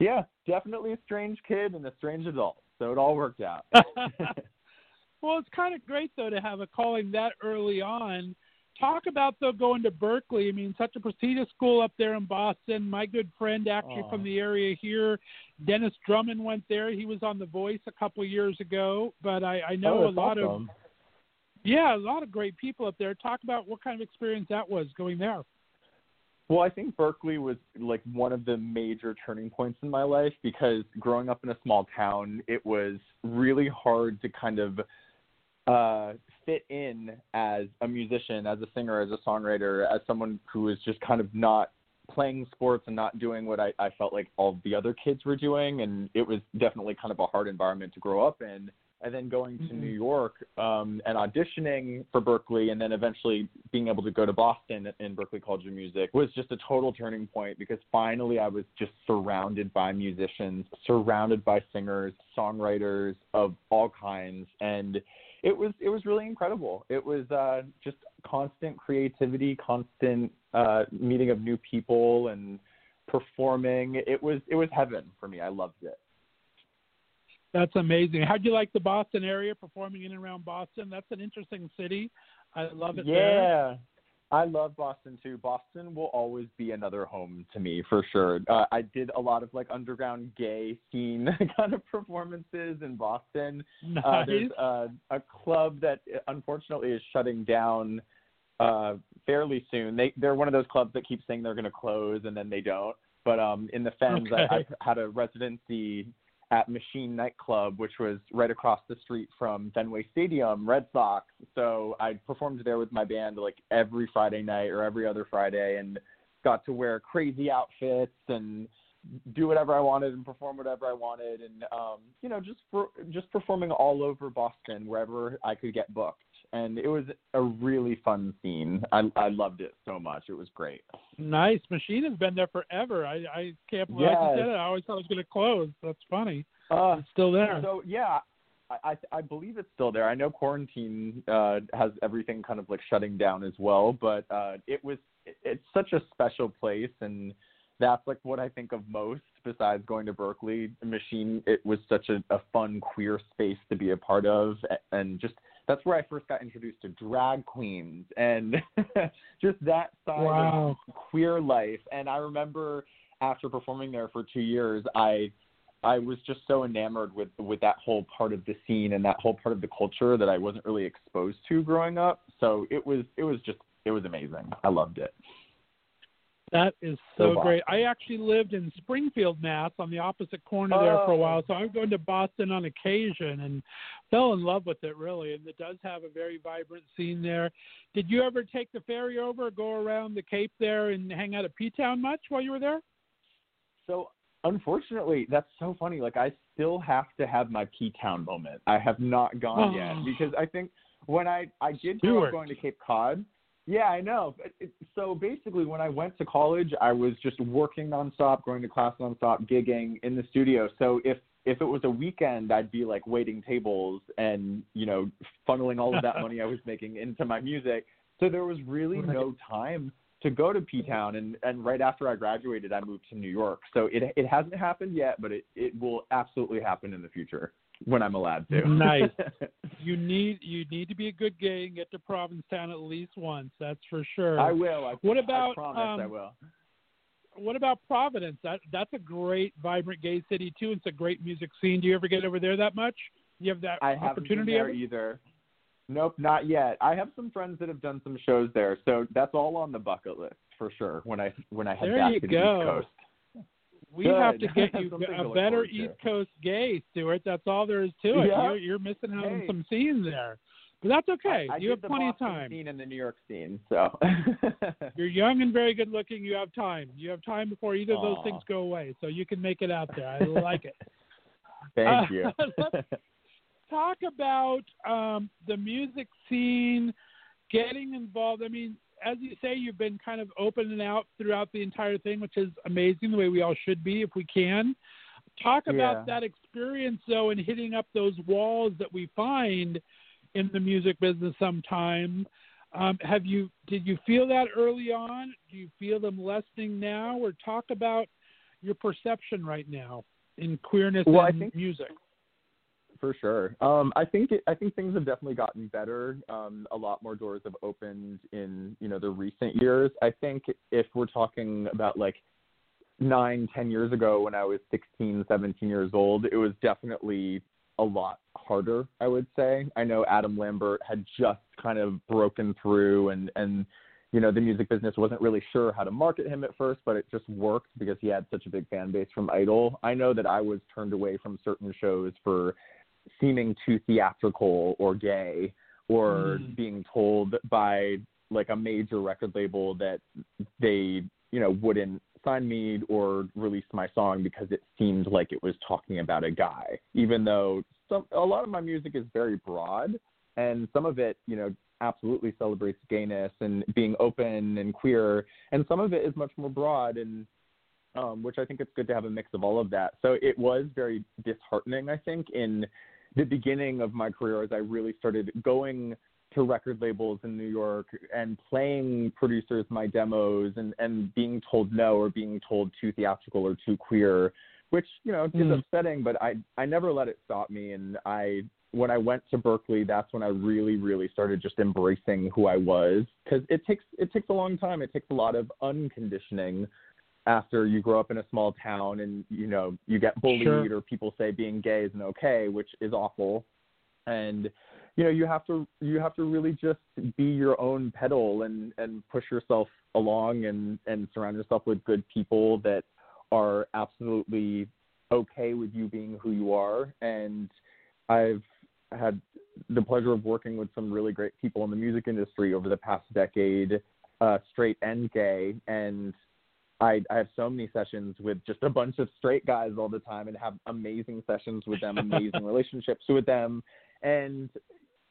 yeah, definitely a strange kid and a strange adult. So it all worked out. well, it's kind of great though to have a calling that early on. Talk about though going to Berklee. I mean, such a prestigious school up there in Boston. My good friend, actually Aw. from the area here, Dennis Drummond went there. He was on The Voice a couple years ago. But I, I know Oh, a lot of. Yeah, a lot of great people up there. Talk about what kind of experience that was going there. Well, I think Berklee was like one of the major turning points in my life because growing up in a small town, it was really hard to kind of uh, fit in as a musician, as a singer, as a songwriter, as someone who was just kind of not playing sports and not doing what I, I felt like all the other kids were doing. And it was definitely kind of a hard environment to grow up in. And then going to Mhm. New York um, and auditioning for Berklee, and then eventually being able to go to Boston in Berklee College of Music was just a total turning point because finally I was just surrounded by musicians, surrounded by singers, songwriters of all kinds, and it was it was really incredible. It was uh, just constant creativity, constant uh, meeting of new people, and performing. It was it was heaven for me. I loved it. That's amazing. How'd you like the Boston area performing in and around Boston? That's an interesting city. I love it there. yeah. there. I love Boston too. Boston will always be another home to me for sure. Uh, I did a lot of like underground gay scene kind of performances in Boston. Nice. Uh, there's uh, a club that unfortunately is shutting down uh, fairly soon. They they're one of those clubs that keep saying they're going to close and then they don't. But um, in the Fens, I, I had a residency at Machine Nightclub, which was right across the street from Fenway Stadium, Red Sox. So I performed there with my band like every Friday night or every other Friday, and got to wear crazy outfits and do whatever I wanted and perform whatever I wanted, and um, you know, just for, just performing all over Boston wherever I could get booked. And it was a really fun scene. I I loved it so much. It was great. Nice. Machine has been there forever. I I can't believe like you said it. I always thought it was going to close. That's funny. Uh, It's still there. So yeah, I, I I believe it's still there. I know quarantine uh, has everything kind of like shutting down as well, but uh, it was it- it's such a special place, and that's like what I think of most besides going to Berklee, Machine, it was such a, a fun queer space to be a part of, and just that's where I first got introduced to drag queens and just that side Wow. of queer life. And I remember after performing there for two years, I I was just so enamored with with that whole part of the scene and that whole part of the culture that I wasn't really exposed to growing up. So it was it was just it was amazing. I loved it. That is oh, so So great. I actually lived in Springfield, Mass, on the opposite corner there for a Oh. while. So I was going to Boston on occasion and fell in love with it really. And it does have a very vibrant scene there. Did you ever take the ferry over, go around the Cape there, and hang out at P Town much while you were there? So unfortunately, that's so funny. Like I still have to have my P Town moment. I have not gone Oh. yet because I think when I I did grow up going to Cape Cod. Yeah, I know. So basically, when I went to college, I was just working nonstop, going to class nonstop, gigging in the studio. So if if it was a weekend, I'd be like waiting tables and you know funneling all of that money I was making into my music. So there was really no time to go to P Town, and and right after I graduated, I moved to New York. So it it hasn't happened yet, but it it will absolutely happen in the future when I'm allowed to. Nice. You need you need to be a good gay and get to Provincetown at least once. That's for sure. I will. I, What I about, promise I um, will. what about Providence? That that's a great, vibrant gay city too. It's a great music scene. Do you ever get over there that much? You have that I opportunity there ever? either. Nope, not yet. I have some friends that have done some shows there, so that's all on the bucket list for sure. When I when I head There back to go. the East Coast. We have to get you a better forward to. East Coast gay, Stuart. That's all there is to it. Yeah. You're, you're missing out on some scenes there, but that's okay. I, I you have plenty Boston of time. Scene and the New York scene, so. You're young and very good looking. You have time. You have time before either of those things go away, so you can make it out there. I like it. Thank Uh, you. talk about um, the music scene, getting involved. I mean, as you say, you've been kind of open and out throughout the entire thing, which is amazing. The way we all should be, if we can. Talk about Yeah. that experience, though, and hitting up those walls that we find in the music business sometimes. Um, have you did you feel that early on? Do you feel them lessening now, or talk about your perception right now in queerness Well, I and think- music? For sure. Um, I think it, I think things have definitely gotten better. Um, a lot more doors have opened in you know the recent years. I think if we're talking about like nine, ten years ago when I was 16, 17 years old, it was definitely a lot harder. I would say. I know Adam Lambert had just kind of broken through, and and you know the music business wasn't really sure how to market him at first, but it just worked because he had such a big fan base from Idol. I know that I was turned away from certain shows for seeming too theatrical or gay or Mm. being told by like a major record label that they you know wouldn't sign me or release my song because it seemed like it was talking about a guy even though some a lot of my music is very broad and some of it you know absolutely celebrates gayness and being open and queer and some of it is much more broad and um, which I think it's good to have a mix of all of that. So it was very disheartening, I think, in the beginning of my career as I really started going to record labels in New York and playing producers my demos and, and being told no or being told too theatrical or too queer, which, you know, is Mm. upsetting, but I, I never let it stop me. And I, when I went to Berklee, that's when I really, really started just embracing who I was because it takes, it takes a long time. It takes a lot of unconditioning after you grow up in a small town and you know you get bullied Sure. or people say being gay isn't okay which is awful. And you know you have to you have to really just be your own pedal and and push yourself along and and surround yourself with good people that are absolutely okay with you being who you are. And i've had the pleasure of working with some really great people in the music industry over the past decade uh straight and gay. And I, I have so many sessions with just a bunch of straight guys all the time and have amazing sessions with them, amazing relationships with them. And,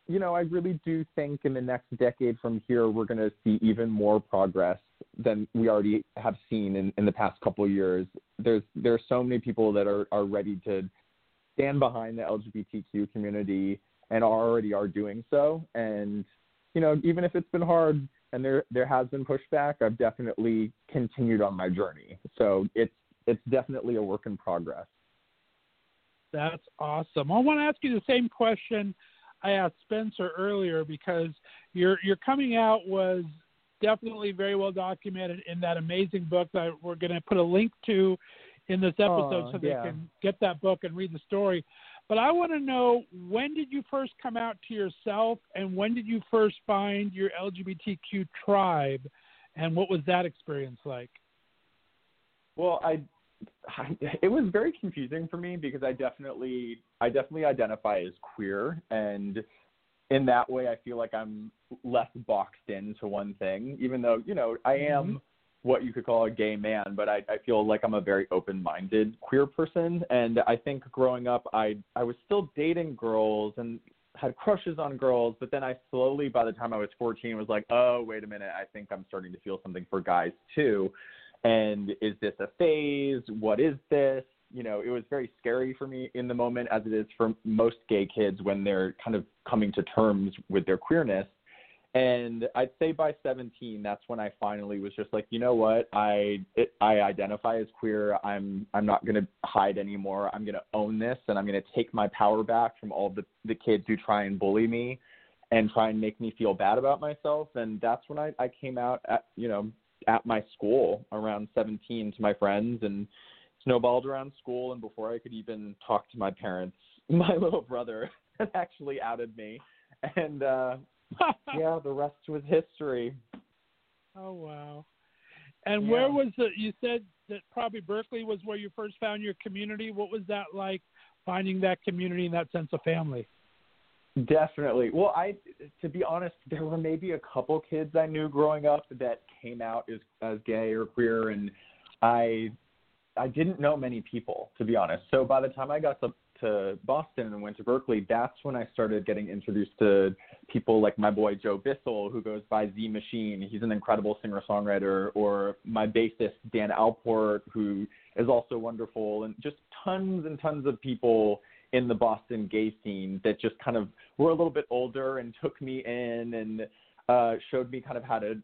you know, I really do think in the next decade from here, we're going to see even more progress than we already have seen in, in the past couple of years. There's, there are so many people that are, are ready to stand behind the LGBTQ community and already are doing so. And you know, even if it's been hard and there there has been pushback, I've definitely continued on my journey. So it's it's definitely a work in progress. That's awesome. I want to ask you the same question I asked Spencer earlier because your your coming out was definitely very well documented in that amazing book that we're going to put a link to in this episode Oh, so they yeah. can get that book and read the story. But I want to know when did you first come out to yourself and when did you first find your LGBTQ tribe and what was that experience like? Well, I, I it was very confusing for me because I definitely I definitely identify as queer and in that way I feel like I'm less boxed into one thing even though, you know, I am mm-hmm. What you could call a gay man, but I, I feel like I'm a very open-minded queer person and I think growing up I I was still dating girls and had crushes on girls, but then I slowly by the time I was 14 was like, "Oh, wait a minute, I think I'm starting to feel something for guys too." and is this a phase? What is this? You know, it was very scary for me in the moment, as it is for most gay kids when they're kind of coming to terms with their queerness. And I'd say by 17, that's when I finally was just like, you know what? I it, I identify as queer. I'm I'm not going to hide anymore. I'm going to own this, and I'm going to take my power back from all the the kids who try and bully me and try and make me feel bad about myself. And that's when I I came out at you know at my school around 17 to my friends and snowballed around school and before I could even talk to my parents, my little brother had actually outed me. And uh yeah, the rest was history. Oh wow! And Yeah. where was the? You said that probably Berklee was where you first found your community. What was that like, finding that community and that sense of family? Definitely. Well, I to be honest, there were maybe a couple kids I knew growing up that came out as as gay or queer and I I didn't know many people, to be honest. So by the time I got to to Boston and went to Berklee, that's when I started getting introduced to people like my boy Joe Bissell, who goes by Z Machine. He's an incredible singer songwriter, or my bassist Dan Alport, who is also wonderful, and just tons and tons of people in the Boston gay scene that just kind of were a little bit older and took me in and uh, showed me kind of how to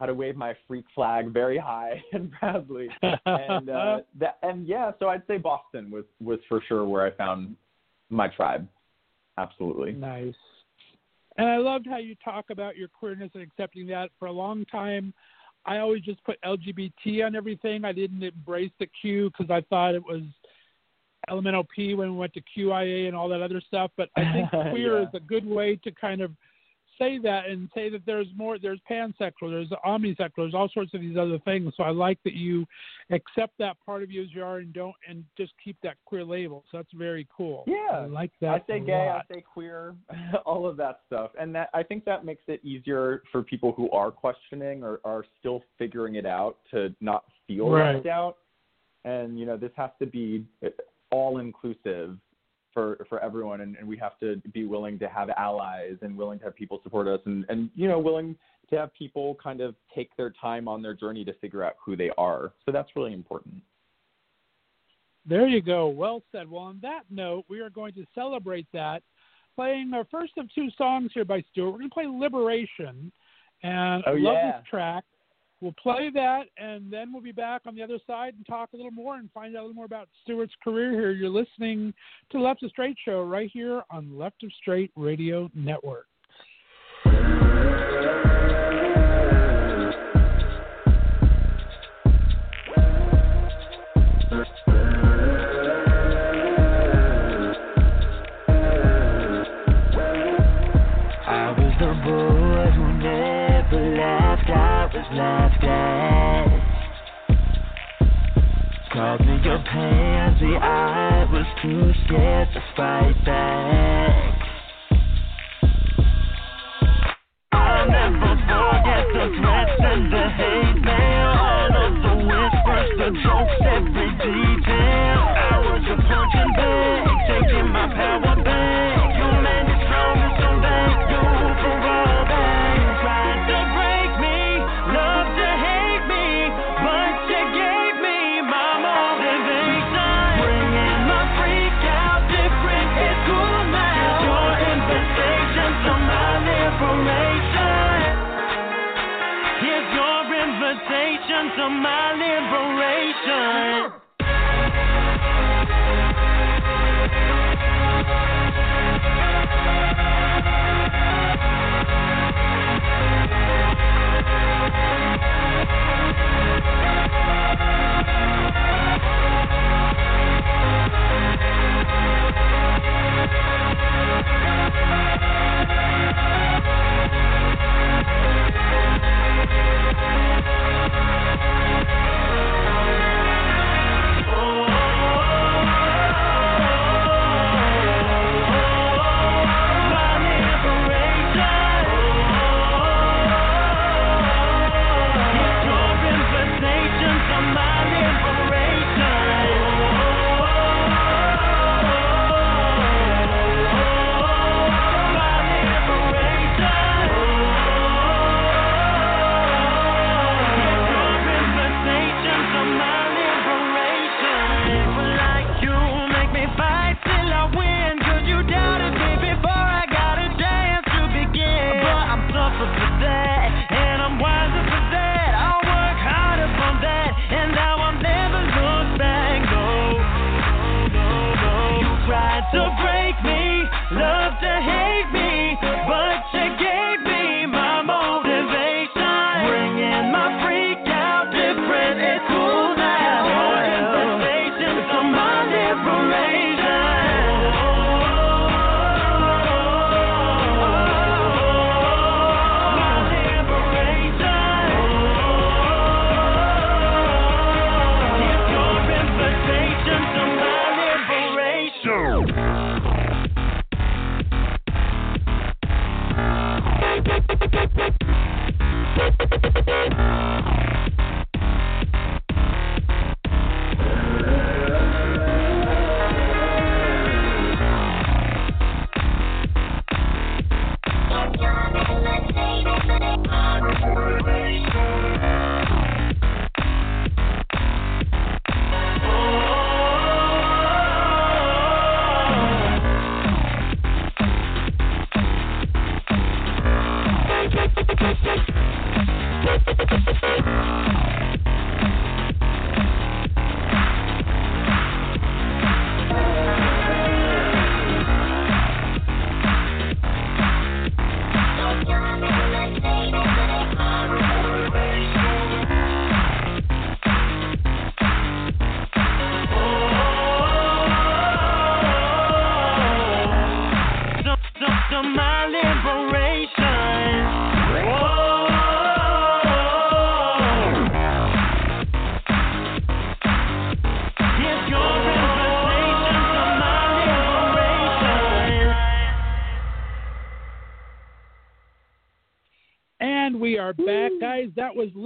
how to wave my freak flag very high and proudly. and uh, that and yeah, so I'd say Boston was was for sure where I found my tribe. Absolutely. Nice. And I loved how you talk about your queerness and accepting that. For a long time, I always just put LGBT on everything. I didn't embrace the Q because I thought it was elemental P when we went to QIA and all that other stuff. But I think queer Yeah. is a good way to kind of say that and say that there's more. There's pansexual. There's omnisexual. There's all sorts of these other things. So I like that you accept that part of you as you are and don't and just keep that queer label. So that's very cool. Yeah. I like that. I say gay, lot. I say queer, all of that stuff, and that I think that makes it easier for people who are questioning or are still figuring it out to not feel Right. left out. And you know, this has to be all inclusive for for everyone, and, and we have to be willing to have allies and willing to have people support us, and and you know, willing to have people kind of take their time on their journey to figure out who they are. So that's really important. There you go. Well said. Well, on that note, we are going to celebrate that playing our first of two songs here by Stuart. We're going to play Liberation, and Oh, I love yeah. this track. We'll play that, and then we'll be back on the other side and talk a little more and find out a little more about Stuart's career here. You're listening to Left of Straight Show right here on Left of Straight Radio Network.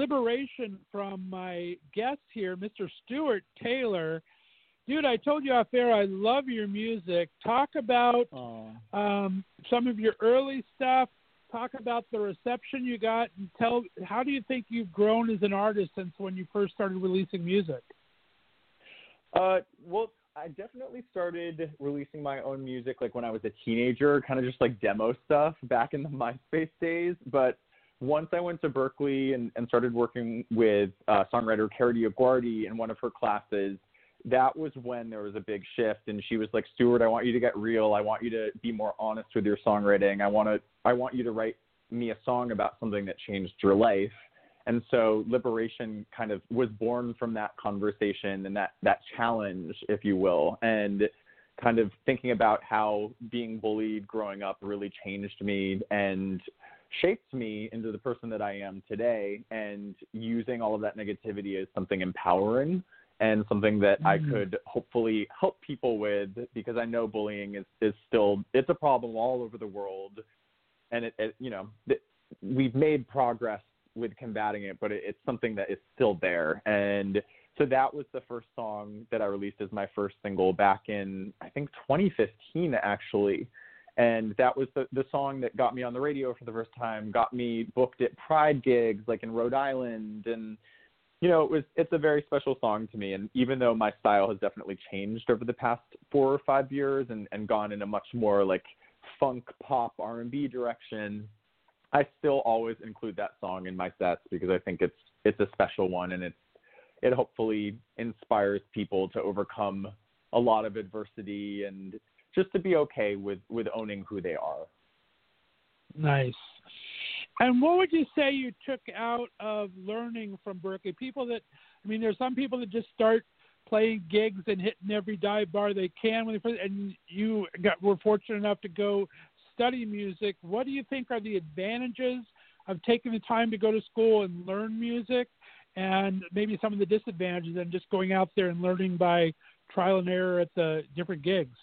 Liberation from my guest here, Mr. Stuart Taylor. Dude, I told you off air I love your music. Talk about um, some of your early stuff. Talk about the reception you got, and tell how do you think you've grown as an artist since when you first started releasing music? Uh, well, I definitely started releasing my own music like when I was a teenager, kind of just like demo stuff back in the MySpace days. But once I went to Berklee and, and started working with uh, songwriter Carrie DioGuardi in one of her classes, that was when there was a big shift. And she was like, "Stuart, I want you to get real. I want you to be more honest with your songwriting. I want to, I want you to write me a song about something that changed your life." And so Liberation kind of was born from that conversation and that, that challenge, if you will, and kind of thinking about how being bullied growing up really changed me and shaped me into the person that I am today and using all of that negativity as something empowering and something that I Mhm. could hopefully help people with because I know bullying is, is still it's a problem all over the world and it, it you know th- we've made progress with combating it, but it, it's something that is still there. And so that was the first song that I released as my first single back in I think 2015 actually. And that was the the song that got me on the radio for the first time, got me booked at Pride gigs like in Rhode Island. And you know, it was it's a very special song to me. And even though my style has definitely changed over the past 4 or 5 years and and gone in a much more like funk pop R&B direction, I still always include that song in my sets because I think it's it's a special one, and it's it hopefully inspires people to overcome a lot of adversity and just to be okay with with owning who they are. Nice. And what would you say you took out of learning from Berklee? People that, I mean, there's some people that just start playing gigs and hitting every dive bar they can when they first, and you got were fortunate enough to go study music. What do you think are the advantages of taking the time to go to school and learn music, and maybe some of the disadvantages and just going out there and learning by trial and error at the different gigs?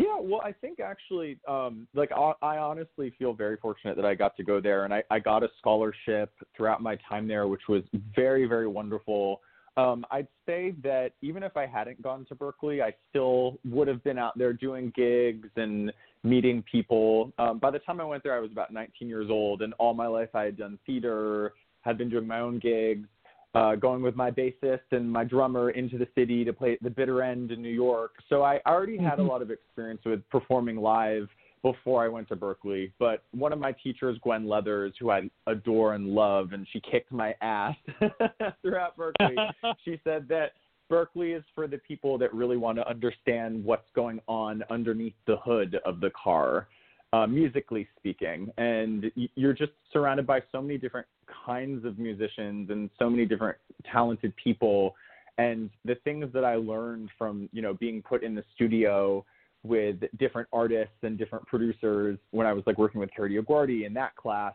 Yeah, well, I think actually, um, like I, I honestly feel very fortunate that I got to go there, and I, I got a scholarship throughout my time there, which was very, very wonderful. Um, I'd say that even if I hadn't gone to Berklee, I still would have been out there doing gigs and meeting people. Um, by the time I went there, I was about 19 years old, and all my life I had done theater, had been doing my own gigs, uh, going with my bassist and my drummer into the city to play at the bitter end in New York. So I already had a lot of experience with performing live before I went to Berklee. But one of my teachers, Gwen Leathers, who I adore and love, and she kicked my ass throughout Berklee, she said that Berklee is for the people that really want to understand what's going on underneath the hood of the car uh, musically speaking. And you're just surrounded by so many different kinds of musicians and so many different talented people. And the things that I learned from, you know, being put in the studio with different artists and different producers when I was like working with Carrie DioGuardi in that class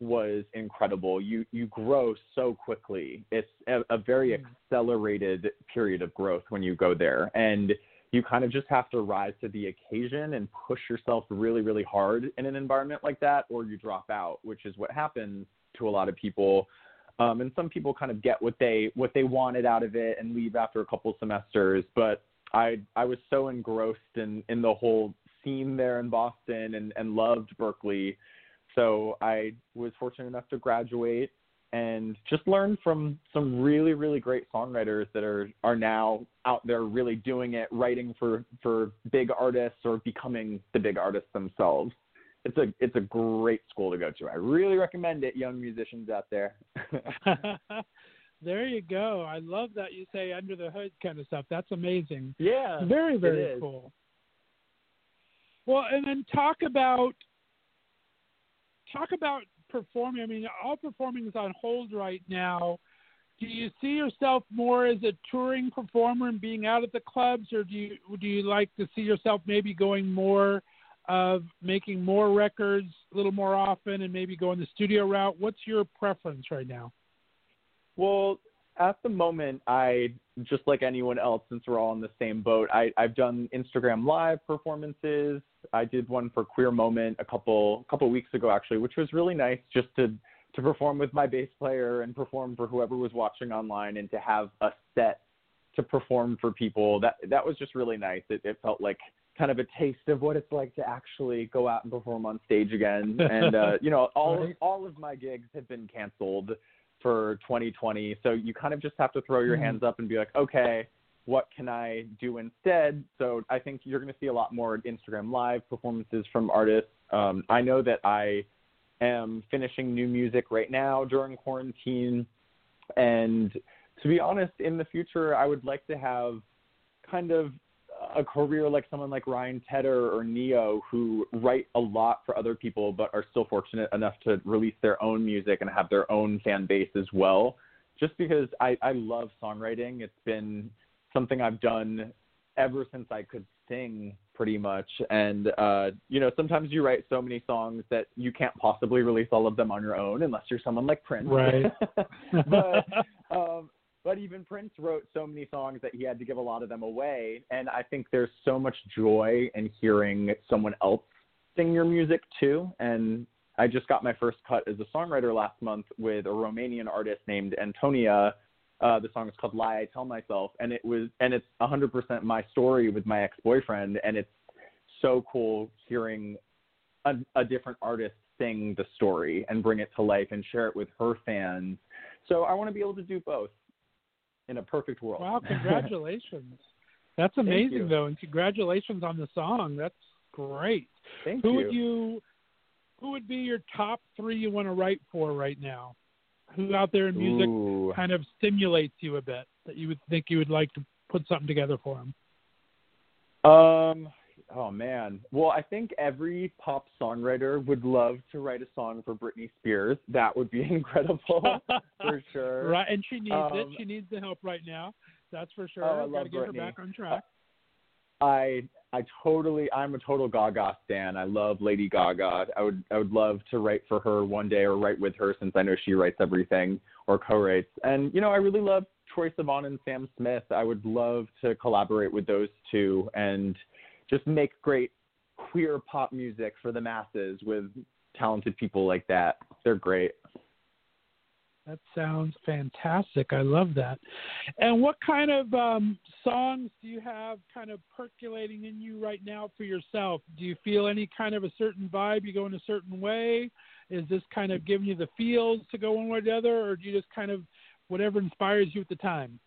was incredible. You you grow so quickly. It's a, a very mm. accelerated period of growth when you go there. And you kind of just have to rise to the occasion and push yourself really, really hard in an environment like that, or you drop out, which is what happens to a lot of people. Um, and some people kind of get what they what they wanted out of it and leave after a couple semesters. But I I was so engrossed in in the whole scene there in Boston and and loved Berklee. so I was fortunate enough to graduate and just learn from some really really great songwriters that are are now out there really doing it writing for for big artists or becoming the big artists themselves it's a it's a great school to go to. I really recommend it young musicians out there. There you go. I love that you say under the hood kind of stuff. That's amazing. Yeah very very cool. Well and then talk about talk about performing? I mean, all performing is on hold right now. Do you see yourself more as a touring performer and being out at the clubs, or do you do you like to see yourself maybe going more of making more records a little more often and maybe going the studio route? What's your preference right now? Well, at the moment, I just like anyone else, since we're all in the same boat, I, I've done Instagram live performances. I did one for Queer Moment a couple couple weeks ago, actually, which was really nice, just to to perform with my bass player and perform for whoever was watching online, and to have a set to perform for people. That that was just really nice. It, it felt like kind of a taste of what it's like to actually go out and perform on stage again. And uh, you know, all right. all of my gigs have been canceled for 2020. So you kind of just have to throw your mm-hmm. hands up and be like, okay, what can I do instead? So I think you're going to see a lot more Instagram live performances from artists. Um, I know that I am finishing new music right now during quarantine. And to be honest, in the future, I would like to have kind of a career like someone like Ryan Tedder or Ne-Yo who write a lot for other people but are still fortunate enough to release their own music and have their own fan base as well. Just because I, I love songwriting. It's been something I've done ever since I could sing pretty much. And uh, you know, sometimes you write so many songs that you can't possibly release all of them on your own unless you're someone like Prince. Right. but um but even Prince wrote so many songs that he had to give a lot of them away. And I think there's so much joy in hearing someone else sing your music too. And I just got my first cut as a songwriter last month with a Romanian artist named Antonia. Uh, the song is called "Lie I Tell Myself," and it was and it's 100% my story with my ex-boyfriend, and it's so cool hearing a, a different artist sing the story and bring it to life and share it with her fans. So I want to be able to do both in a perfect world. Wow, congratulations. That's amazing though, and congratulations on the song. That's great. Thank who you. would you who would be your top three you want to write for right now? Who out there in music Ooh. kind of stimulates you a bit that you would think you would like to put something together for them? Um. Oh man. Well, I think every pop songwriter would love to write a song for Britney Spears. That would be incredible for sure. right, and she needs it. Um, She needs the help right now. That's for sure. Oh, I Got to get her back on track. I I totally I'm a total Gaga stan. I love Lady Gaga. I would I would love to write for her one day or write with her since I know she writes everything or co-writes. And you know, I really love Troye Sivan and Sam Smith. I would love to collaborate with those two and just make great queer pop music for the masses with talented people like that. They're great. That sounds fantastic. I love that. And what kind of um, songs do you have kind of percolating in you right now for yourself? Do you feel any kind of a certain vibe? You go in a certain way? Is this kind of giving you the feels to go one way or the other, or do you just kind of whatever inspires you at the time?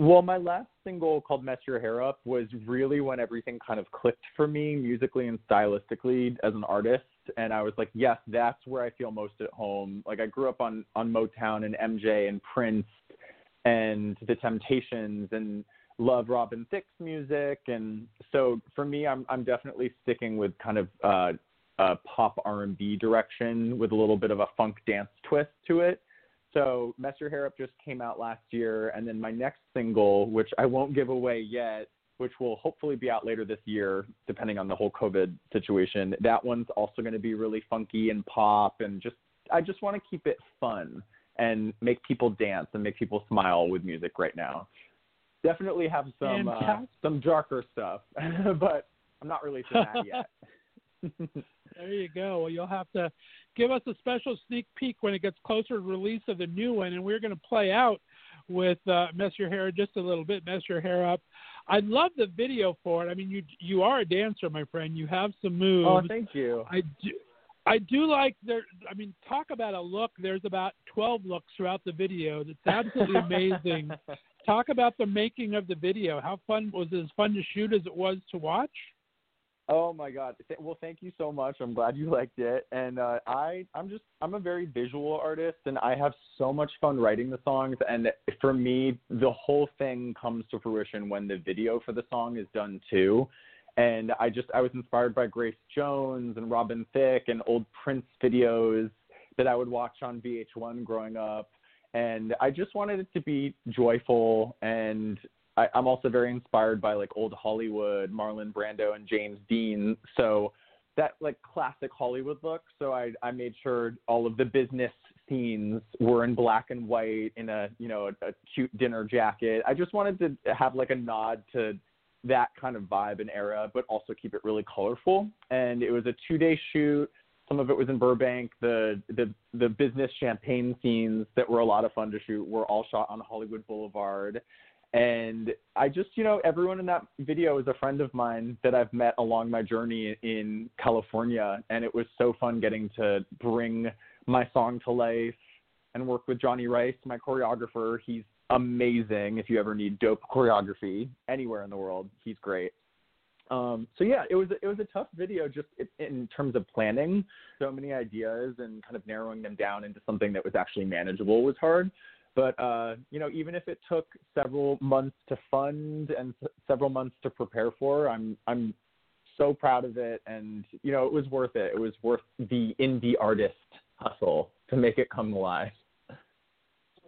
Well, my last single called Mess Your Hair Up was really when everything kind of clicked for me musically and stylistically as an artist. And I was like, yes, that's where I feel most at home. Like I grew up on, on Motown and MJ and Prince and The Temptations and love Robin Thicke's music. And so for me, I'm, I'm definitely sticking with kind of uh, a pop R&B direction with a little bit of a funk dance twist to it. So Mess Your Hair Up just came out last year, and then my next single, which I won't give away yet, which will hopefully be out later this year, depending on the whole COVID situation. That one's also going to be really funky and pop, and just I just want to keep it fun and make people dance and make people smile with music right now. Definitely have some uh, some darker stuff, but I'm not releasing that yet. There you go. Well, you'll have to give us a special sneak peek when it gets closer to release of the new one, and we're going to play out with uh, "Mess Your Hair" just a little bit. "Mess Your Hair Up." I love the video for it. I mean, you you are a dancer, my friend. You have some moves. oh, thank you. I do. I do like there. I mean, talk about a look. There's about 12 looks throughout the video. That's absolutely amazing. talk about the making of the video. How fun was it? As fun to shoot as it was to watch? Oh my God! Well, thank you so much. I'm glad you liked it. And uh, I, I'm just, I'm a very visual artist, and I have so much fun writing the songs. And for me, the whole thing comes to fruition when the video for the song is done too. And I just, I was inspired by Grace Jones and Robin Thicke and old Prince videos that I would watch on VH1 growing up. And I just wanted it to be joyful and I, I'm also very inspired by like old Hollywood, Marlon Brando and James Dean. So that like classic Hollywood look. So I I made sure all of the business scenes were in black and white in a you know a, a cute dinner jacket. I just wanted to have like a nod to that kind of vibe and era, but also keep it really colorful. And it was a two day shoot. Some of it was in Burbank. The the the business champagne scenes that were a lot of fun to shoot were all shot on Hollywood Boulevard. And I just, you know, everyone in that video is a friend of mine that I've met along my journey in California. And it was so fun getting to bring my song to life and work with Johnny Rice, my choreographer. He's amazing. If you ever need dope choreography anywhere in the world, he's great. Um, so yeah, it was it was a tough video just in, in terms of planning. So many ideas and kind of narrowing them down into something that was actually manageable was hard. But uh, you know, even if it took several months to fund and s- several months to prepare for, I'm I'm so proud of it, and you know, it was worth it. It was worth the indie artist hustle to make it come alive.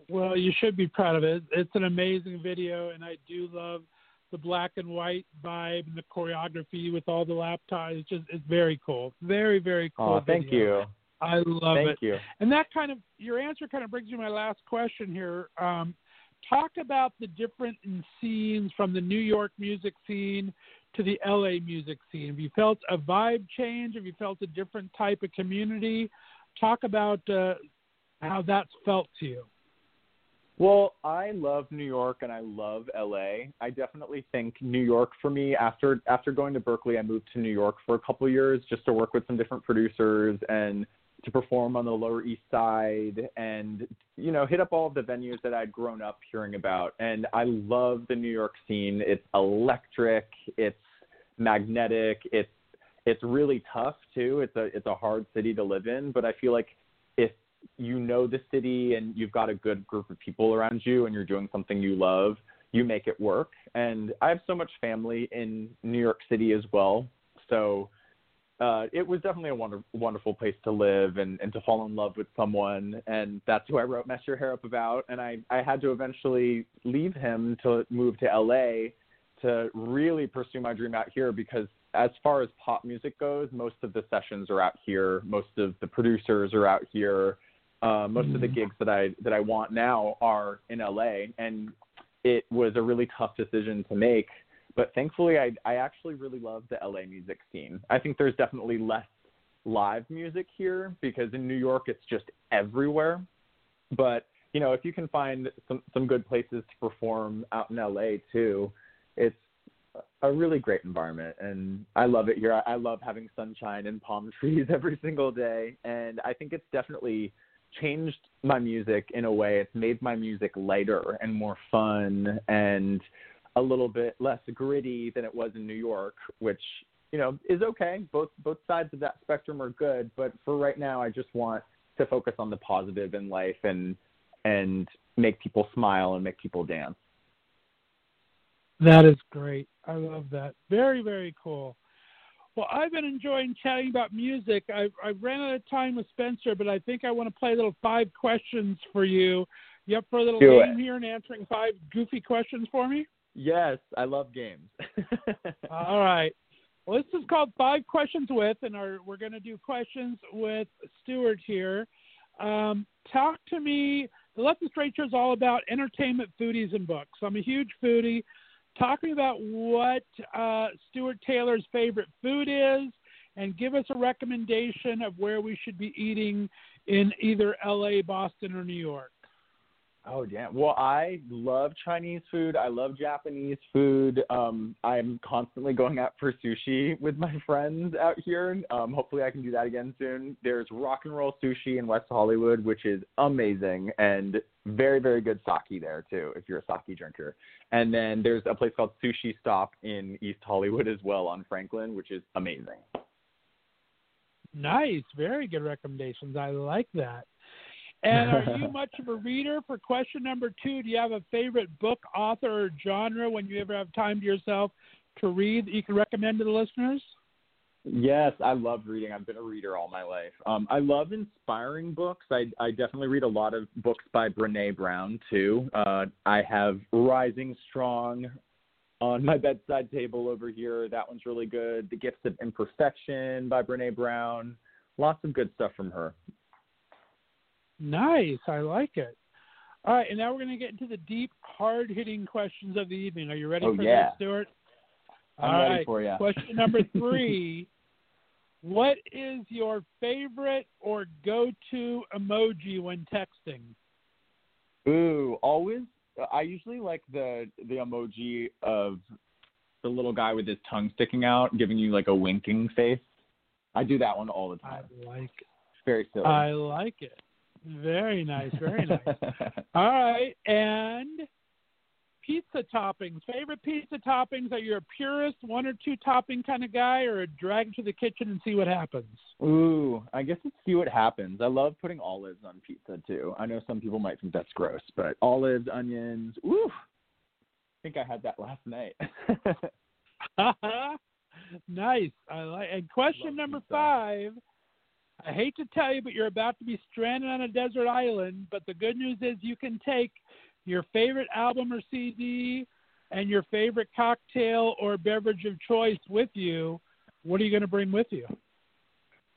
Well, you should be proud of it. It's an amazing video, and I do love the black and white vibe and the choreography with all the laptops. It's just it's very cool. Very very cool. Oh, thank video. you. I love it. Thank it. you. And that kind of your answer kind of brings me to my last question here. Um, talk about the different scenes from the New York music scene to the LA music scene. Have you felt a vibe change? Have you felt a different type of community? Talk about uh, how that's felt to you. Well, I love New York and I love LA. I definitely think New York for me after after going to Berklee, I moved to New York for a couple of years just to work with some different producers and to perform on the Lower East Side and you know, hit up all of the venues that I'd grown up hearing about. And I love the New York scene. It's electric, it's magnetic, it's it's really tough too. It's a it's a hard city to live in, but I feel like if you know the city and you've got a good group of people around you and you're doing something you love, you make it work. And I have so much family in New York City as well. So uh, it was definitely a wonder, wonderful place to live and, and to fall in love with someone. And that's who I wrote Mess Your Hair Up about. And I, I had to eventually leave him to move to LA to really pursue my dream out here because as far as pop music goes, most of the sessions are out here. Most of the producers are out here. Uh, most of the gigs that I that I want now are in LA, and it was a really tough decision to make. But thankfully, I I actually really love the LA music scene. I think there's definitely less live music here because in New York it's just everywhere. But you know, if you can find some some good places to perform out in LA too, it's a really great environment and I love it here. I, love having sunshine and palm trees every single day and I think it's definitely changed my music in a way. It's made my music lighter and more fun and a little bit less gritty than it was in New York, which you know is okay. Both both sides of that spectrum are good, but for right now, I just want to focus on the positive in life and and make people smile and make people dance. That is great. I love that. Very, very cool. Well, I've been enjoying chatting about music. I, I ran out of time with Spencer, but I think I want to play a little five questions for you. You up for a little Do game it. here and answering five goofy questions for me? Yes, I love games. All right. Well, this is called Five Questions With, and our, we're going to do questions with Stuart here. Um, talk to me. The Left of Straight Show is all about entertainment, foodies, and books. I'm a huge foodie. Talk to me about what uh, Stuart Taylor's favorite food is, and give us a recommendation of where we should be eating in either LA, Boston, or New York. Oh damn! Well, I love Chinese food. I love Japanese food. Um, I'm constantly going out for sushi with my friends out here. Um, hopefully, I can do that again soon. There's Rock and Roll Sushi in West Hollywood, which is amazing and very, very good sake there too, if you're a sake drinker. And then there's a place called Sushi Stop in East Hollywood as well on Franklin, which is amazing. Nice, very good recommendations. I like that. And are you much of a reader? For question number two, do you have a favorite book, author, or genre when you ever have time to yourself to read that you can recommend to the listeners? Yes, I love reading. I've been a reader all my life. Um, I love inspiring books. I, I definitely read a lot of books by Brene Brown too. Uh, I have Rising Strong on my bedside table over here. That one's really good. The Gifts of Imperfection by Brene Brown. Lots of good stuff from her. Nice, I like it. All right, and now we're going to get into the deep, hard-hitting questions of the evening. Are you ready Oh, for yeah. that, Stuart? I'm All ready right, for ya. Question number three. what is your favorite or go-to emoji when texting? Ooh, always. Uh, I usually like the the emoji of the little guy with his tongue sticking out, giving you like a winking face. I do that one all the time. I like Very silly. I like it. Very nice, very nice. All right, and pizza toppings. Favorite pizza toppings? Are you a purist, one or two topping kind of guy, or a drag to the kitchen and see what happens? Ooh, I guess let's see what happens. I love putting olives on pizza too. I know some people might think that's gross, but olives, onions, ooh. I think I had that last night. nice. I like. And question number pizza. five. I hate to tell you, but you're about to be stranded on a desert island. But the good news is you can take your favorite album or CD and your favorite cocktail or beverage of choice with you. What are you going to bring with you?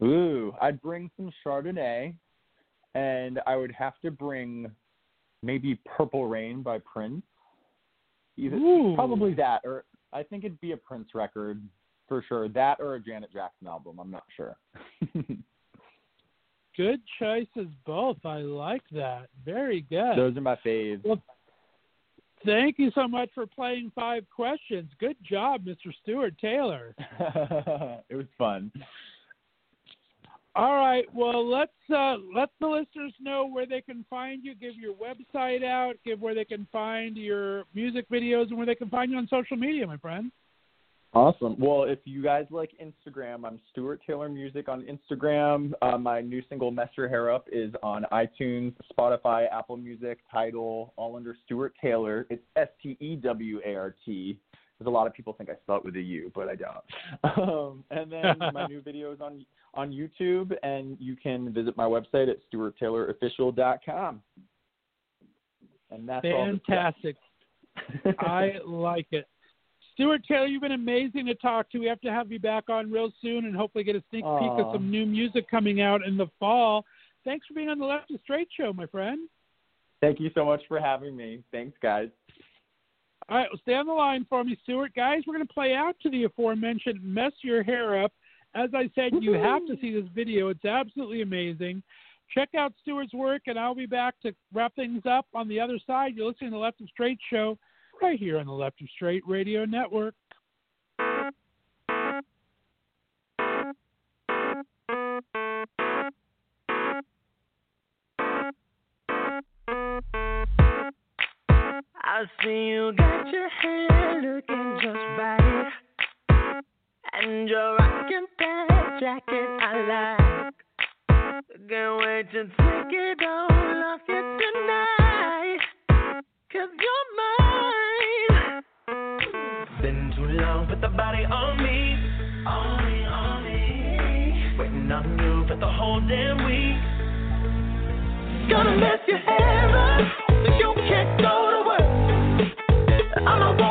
Ooh, I'd bring some Chardonnay, and I would have to bring maybe Purple Rain by Prince. Either, Ooh. probably that, or I think it'd be a Prince record for sure. That or a Janet Jackson album. I'm not sure. Good choices, both. I like that. Very good. Those are my faves. Well, thank you so much for playing five questions. Good job, Mr. Stewart Taylor. it was fun. All right. Well, let's uh, let the listeners know where they can find you. Give your website out. Give where they can find your music videos and where they can find you on social media, my friend. Awesome. Well, if you guys like Instagram, I'm Stuart Taylor Music on Instagram. Uh, my new single "Mess Your Hair Up" is on iTunes, Spotify, Apple Music, Tidal, all under Stuart Taylor. It's S T E W A R T. Because a lot of people think I spell it with a U, but I don't. Um, and then my new video is on on YouTube, and you can visit my website at stuarttaylorofficial.com. And that's all. Fantastic. I like it. Stuart Taylor, you've been amazing to talk to. We have to have you back on real soon and hopefully get a sneak peek of some new music coming out in the fall. Thanks for being on the Left of Straight show, my friend. Thank you so much for having me. Thanks, guys. All right, well, stay on the line for me, Stuart. Guys, we're going to play out to the aforementioned Mess Your Hair Up. As I said, you have to see this video. It's absolutely amazing. Check out Stuart's work, and I'll be back to wrap things up on the other side. You're listening to the Left of Straight show right here on the Left of Straight Radio Network. I see you got your hair looking just right. And you're rocking that jacket I like. Can't wait to take it all off you tonight. Cause you're mine. Been too long, put the body on me. On me, on me. Waiting on you for the whole damn week. Gonna mess your hair up. so You can't go to work. I'ma want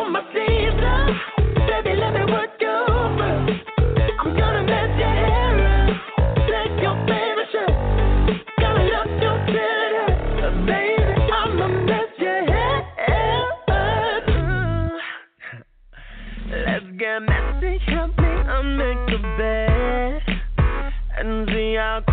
And see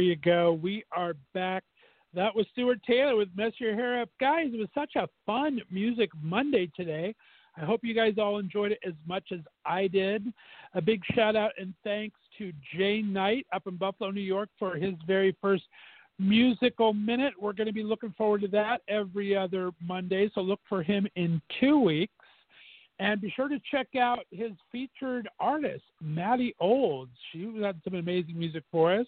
There you go. We are back. That was Stuart Taylor with Mess Your Hair Up. Guys, it was such a fun Music Monday today. I hope you guys all enjoyed it as much as I did. A big shout out and thanks to Jay Knight up in Buffalo, New York for his very first musical minute. We're going to be looking forward to that every other Monday, so look for him in two weeks. And be sure to check out his featured artist, Maddie Olds. She had some amazing music for us.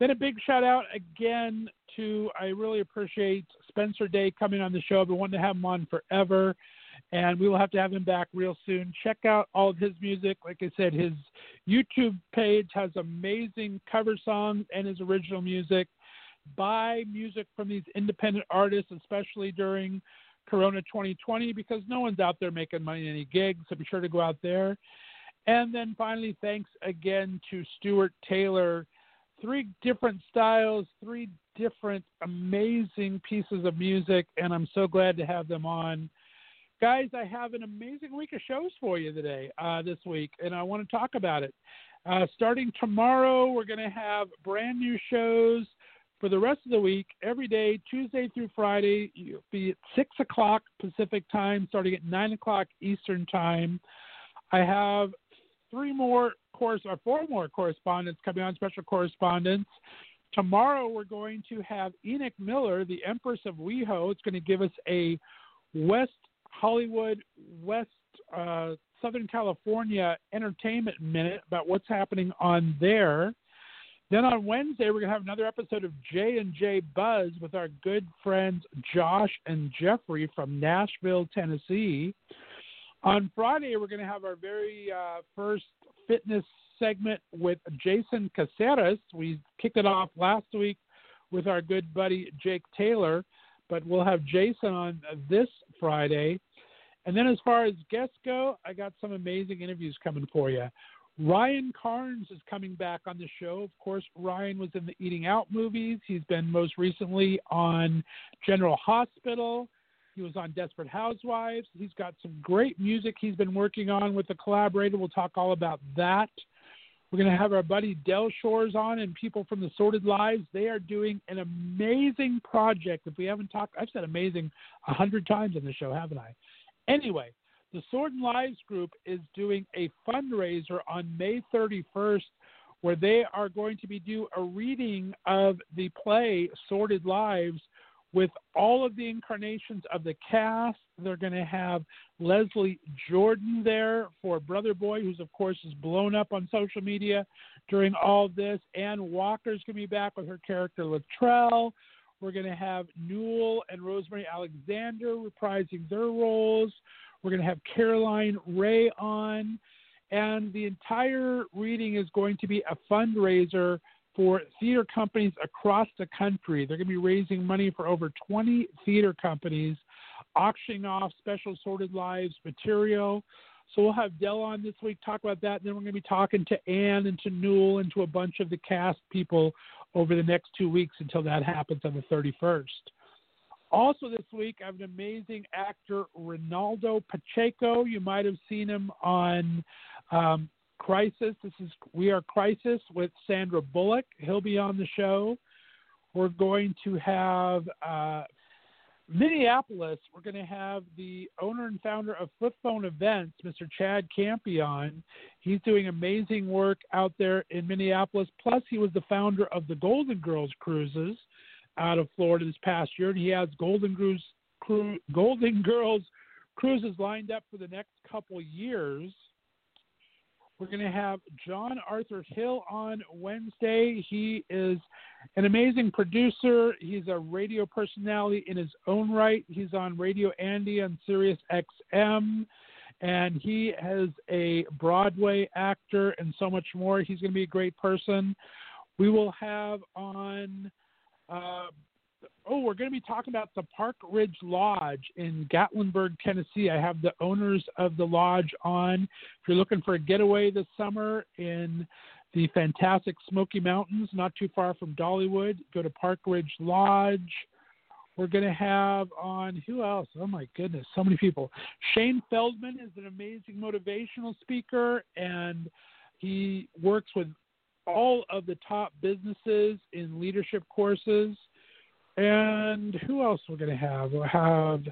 Then a big shout out again to I really appreciate Spencer Day coming on the show. I've been wanting to have him on forever, and we will have to have him back real soon. Check out all of his music. Like I said, his YouTube page has amazing cover songs and his original music. Buy music from these independent artists, especially during Corona 2020, because no one's out there making money in any gigs. So be sure to go out there. And then finally, thanks again to Stuart Taylor three different styles, three different amazing pieces of music, and I'm so glad to have them on. Guys, I have an amazing week of shows for you today, uh, this week, and I want to talk about it. Uh, starting tomorrow, we're going to have brand new shows for the rest of the week, every day, Tuesday through Friday. You'll be at 6 o'clock Pacific time, starting at 9 o'clock Eastern time. I have three more course our four more correspondents coming on, special correspondents. Tomorrow we're going to have Enoch Miller, the Empress of WeHo. It's going to give us a West Hollywood, West uh, Southern California entertainment minute about what's happening on there. Then on Wednesday we're going to have another episode of J and J Buzz with our good friends Josh and Jeffrey from Nashville, Tennessee. On Friday we're going to have our very uh, first fitness segment with Jason Caceres. We kicked it off last week with our good buddy Jake Taylor, but we'll have Jason on this Friday. And then as far as guests go, I got some amazing interviews coming for you. Ryan Carnes is coming back on the show. Of course, Ryan was in the Eating Out movies. He's been most recently on General Hospital. He was on Desperate Housewives. He's got some great music he's been working on with a collaborator. We'll talk all about that. We're going to have our buddy Del Shores on and people from the Sordid Lives. They are doing an amazing project. If we haven't talked, I've said amazing a hundred times on the show, haven't I? Anyway, the Sordid Lives group is doing a fundraiser on May 31st where they are going to be do a reading of the play Sordid Lives with all of the incarnations of the cast. They're going to have Leslie Jordan there for Brother Boy, who's of course is blown up on social media during all this. Ann Walker's going to be back with her character Latrell. We're going to have Newell and Rosemary Alexander reprising their roles. We're going to have Caroline Rhea on. And the entire reading is going to be a fundraiser for theater companies across the country. They're going to be raising money for over 20 theater companies, auctioning off special Sordid Lives material. So we'll have Del on this week talk about that. And then we're going to be talking to Anne and to Newell and to a bunch of the cast people over the next two weeks until that happens on the 31st. Also, this week, I have an amazing actor, Ronaldo Pacheco. You might have seen him on um, Crisis. This is We Are Crisis with Sandra Bullock. He'll be on the show. We're going to have uh, Minneapolis. We're going to have the owner and founder of Flip Phone Events, Mr. Chad Campion. He's doing amazing work out there in Minneapolis. Plus, he was the founder of the Golden Girls Cruises out of Florida this past year, and he has Golden Girls, Cru- Golden Girls cruises lined up for the next couple years. We're going to have John Arthur Hill on Wednesday. He is an amazing producer. He's a radio personality in his own right. He's on Radio Andy on Sirius XM, and he is a Broadway actor and so much more. He's going to be a great person. We will have on uh, oh, we're going to be talking about the Park Ridge Lodge in Gatlinburg, Tennessee. I have the owners of the lodge on. If you're looking for a getaway this summer in the fantastic Smoky Mountains, not too far from Dollywood, go to Park Ridge Lodge. We're going to have on who else? Oh my goodness, so many people. Shane Feldman is an amazing motivational speaker, and he works with all of the top businesses in leadership courses. And who else we're going to have? We'll have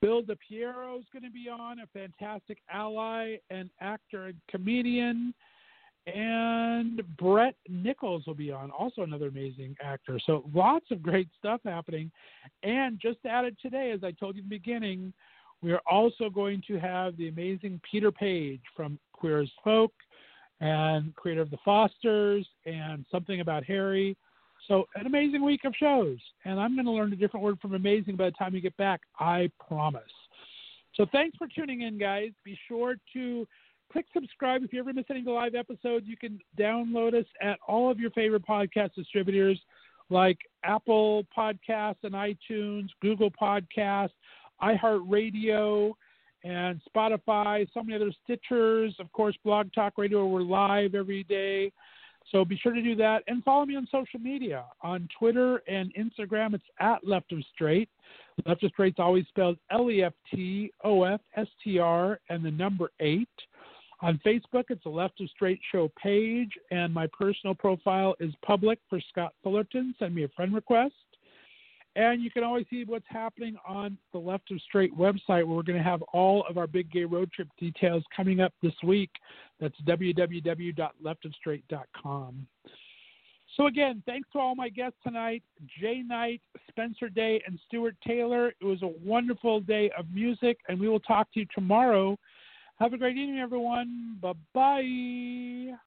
Bill DePiero is going to be on, a fantastic ally and actor and comedian. And Brett Nichols will be on, also another amazing actor. So lots of great stuff happening. And just added today, as I told you in the beginning, we are also going to have the amazing Peter Paige from Queer as Folk and creator of The Fosters and Something About Harry. So, an amazing week of shows. And I'm going to learn a different word from amazing by the time you get back, I promise. So, thanks for tuning in, guys. Be sure to click subscribe. If you ever miss any of the live episodes, you can download us at all of your favorite podcast distributors like Apple Podcasts and iTunes, Google Podcasts, iHeartRadio and Spotify, so many other Stitchers, of course, Blog Talk Radio. We're live every day. So be sure to do that and follow me on social media. On Twitter and Instagram, it's at Left of Straight. Left of Straight's always spelled L E F T O F S T R and the number eight. On Facebook, it's a Left of Straight Show page, and my personal profile is public for Scott Fullerton. Send me a friend request. And you can always see what's happening on the Left of Straight website, where we're going to have all of our big gay road trip details coming up this week. That's www.leftofstraight.com. So, again, thanks to all my guests tonight Jay Knight, Spencer Day, and Stuart Taylor. It was a wonderful day of music, and we will talk to you tomorrow. Have a great evening, everyone. Bye bye.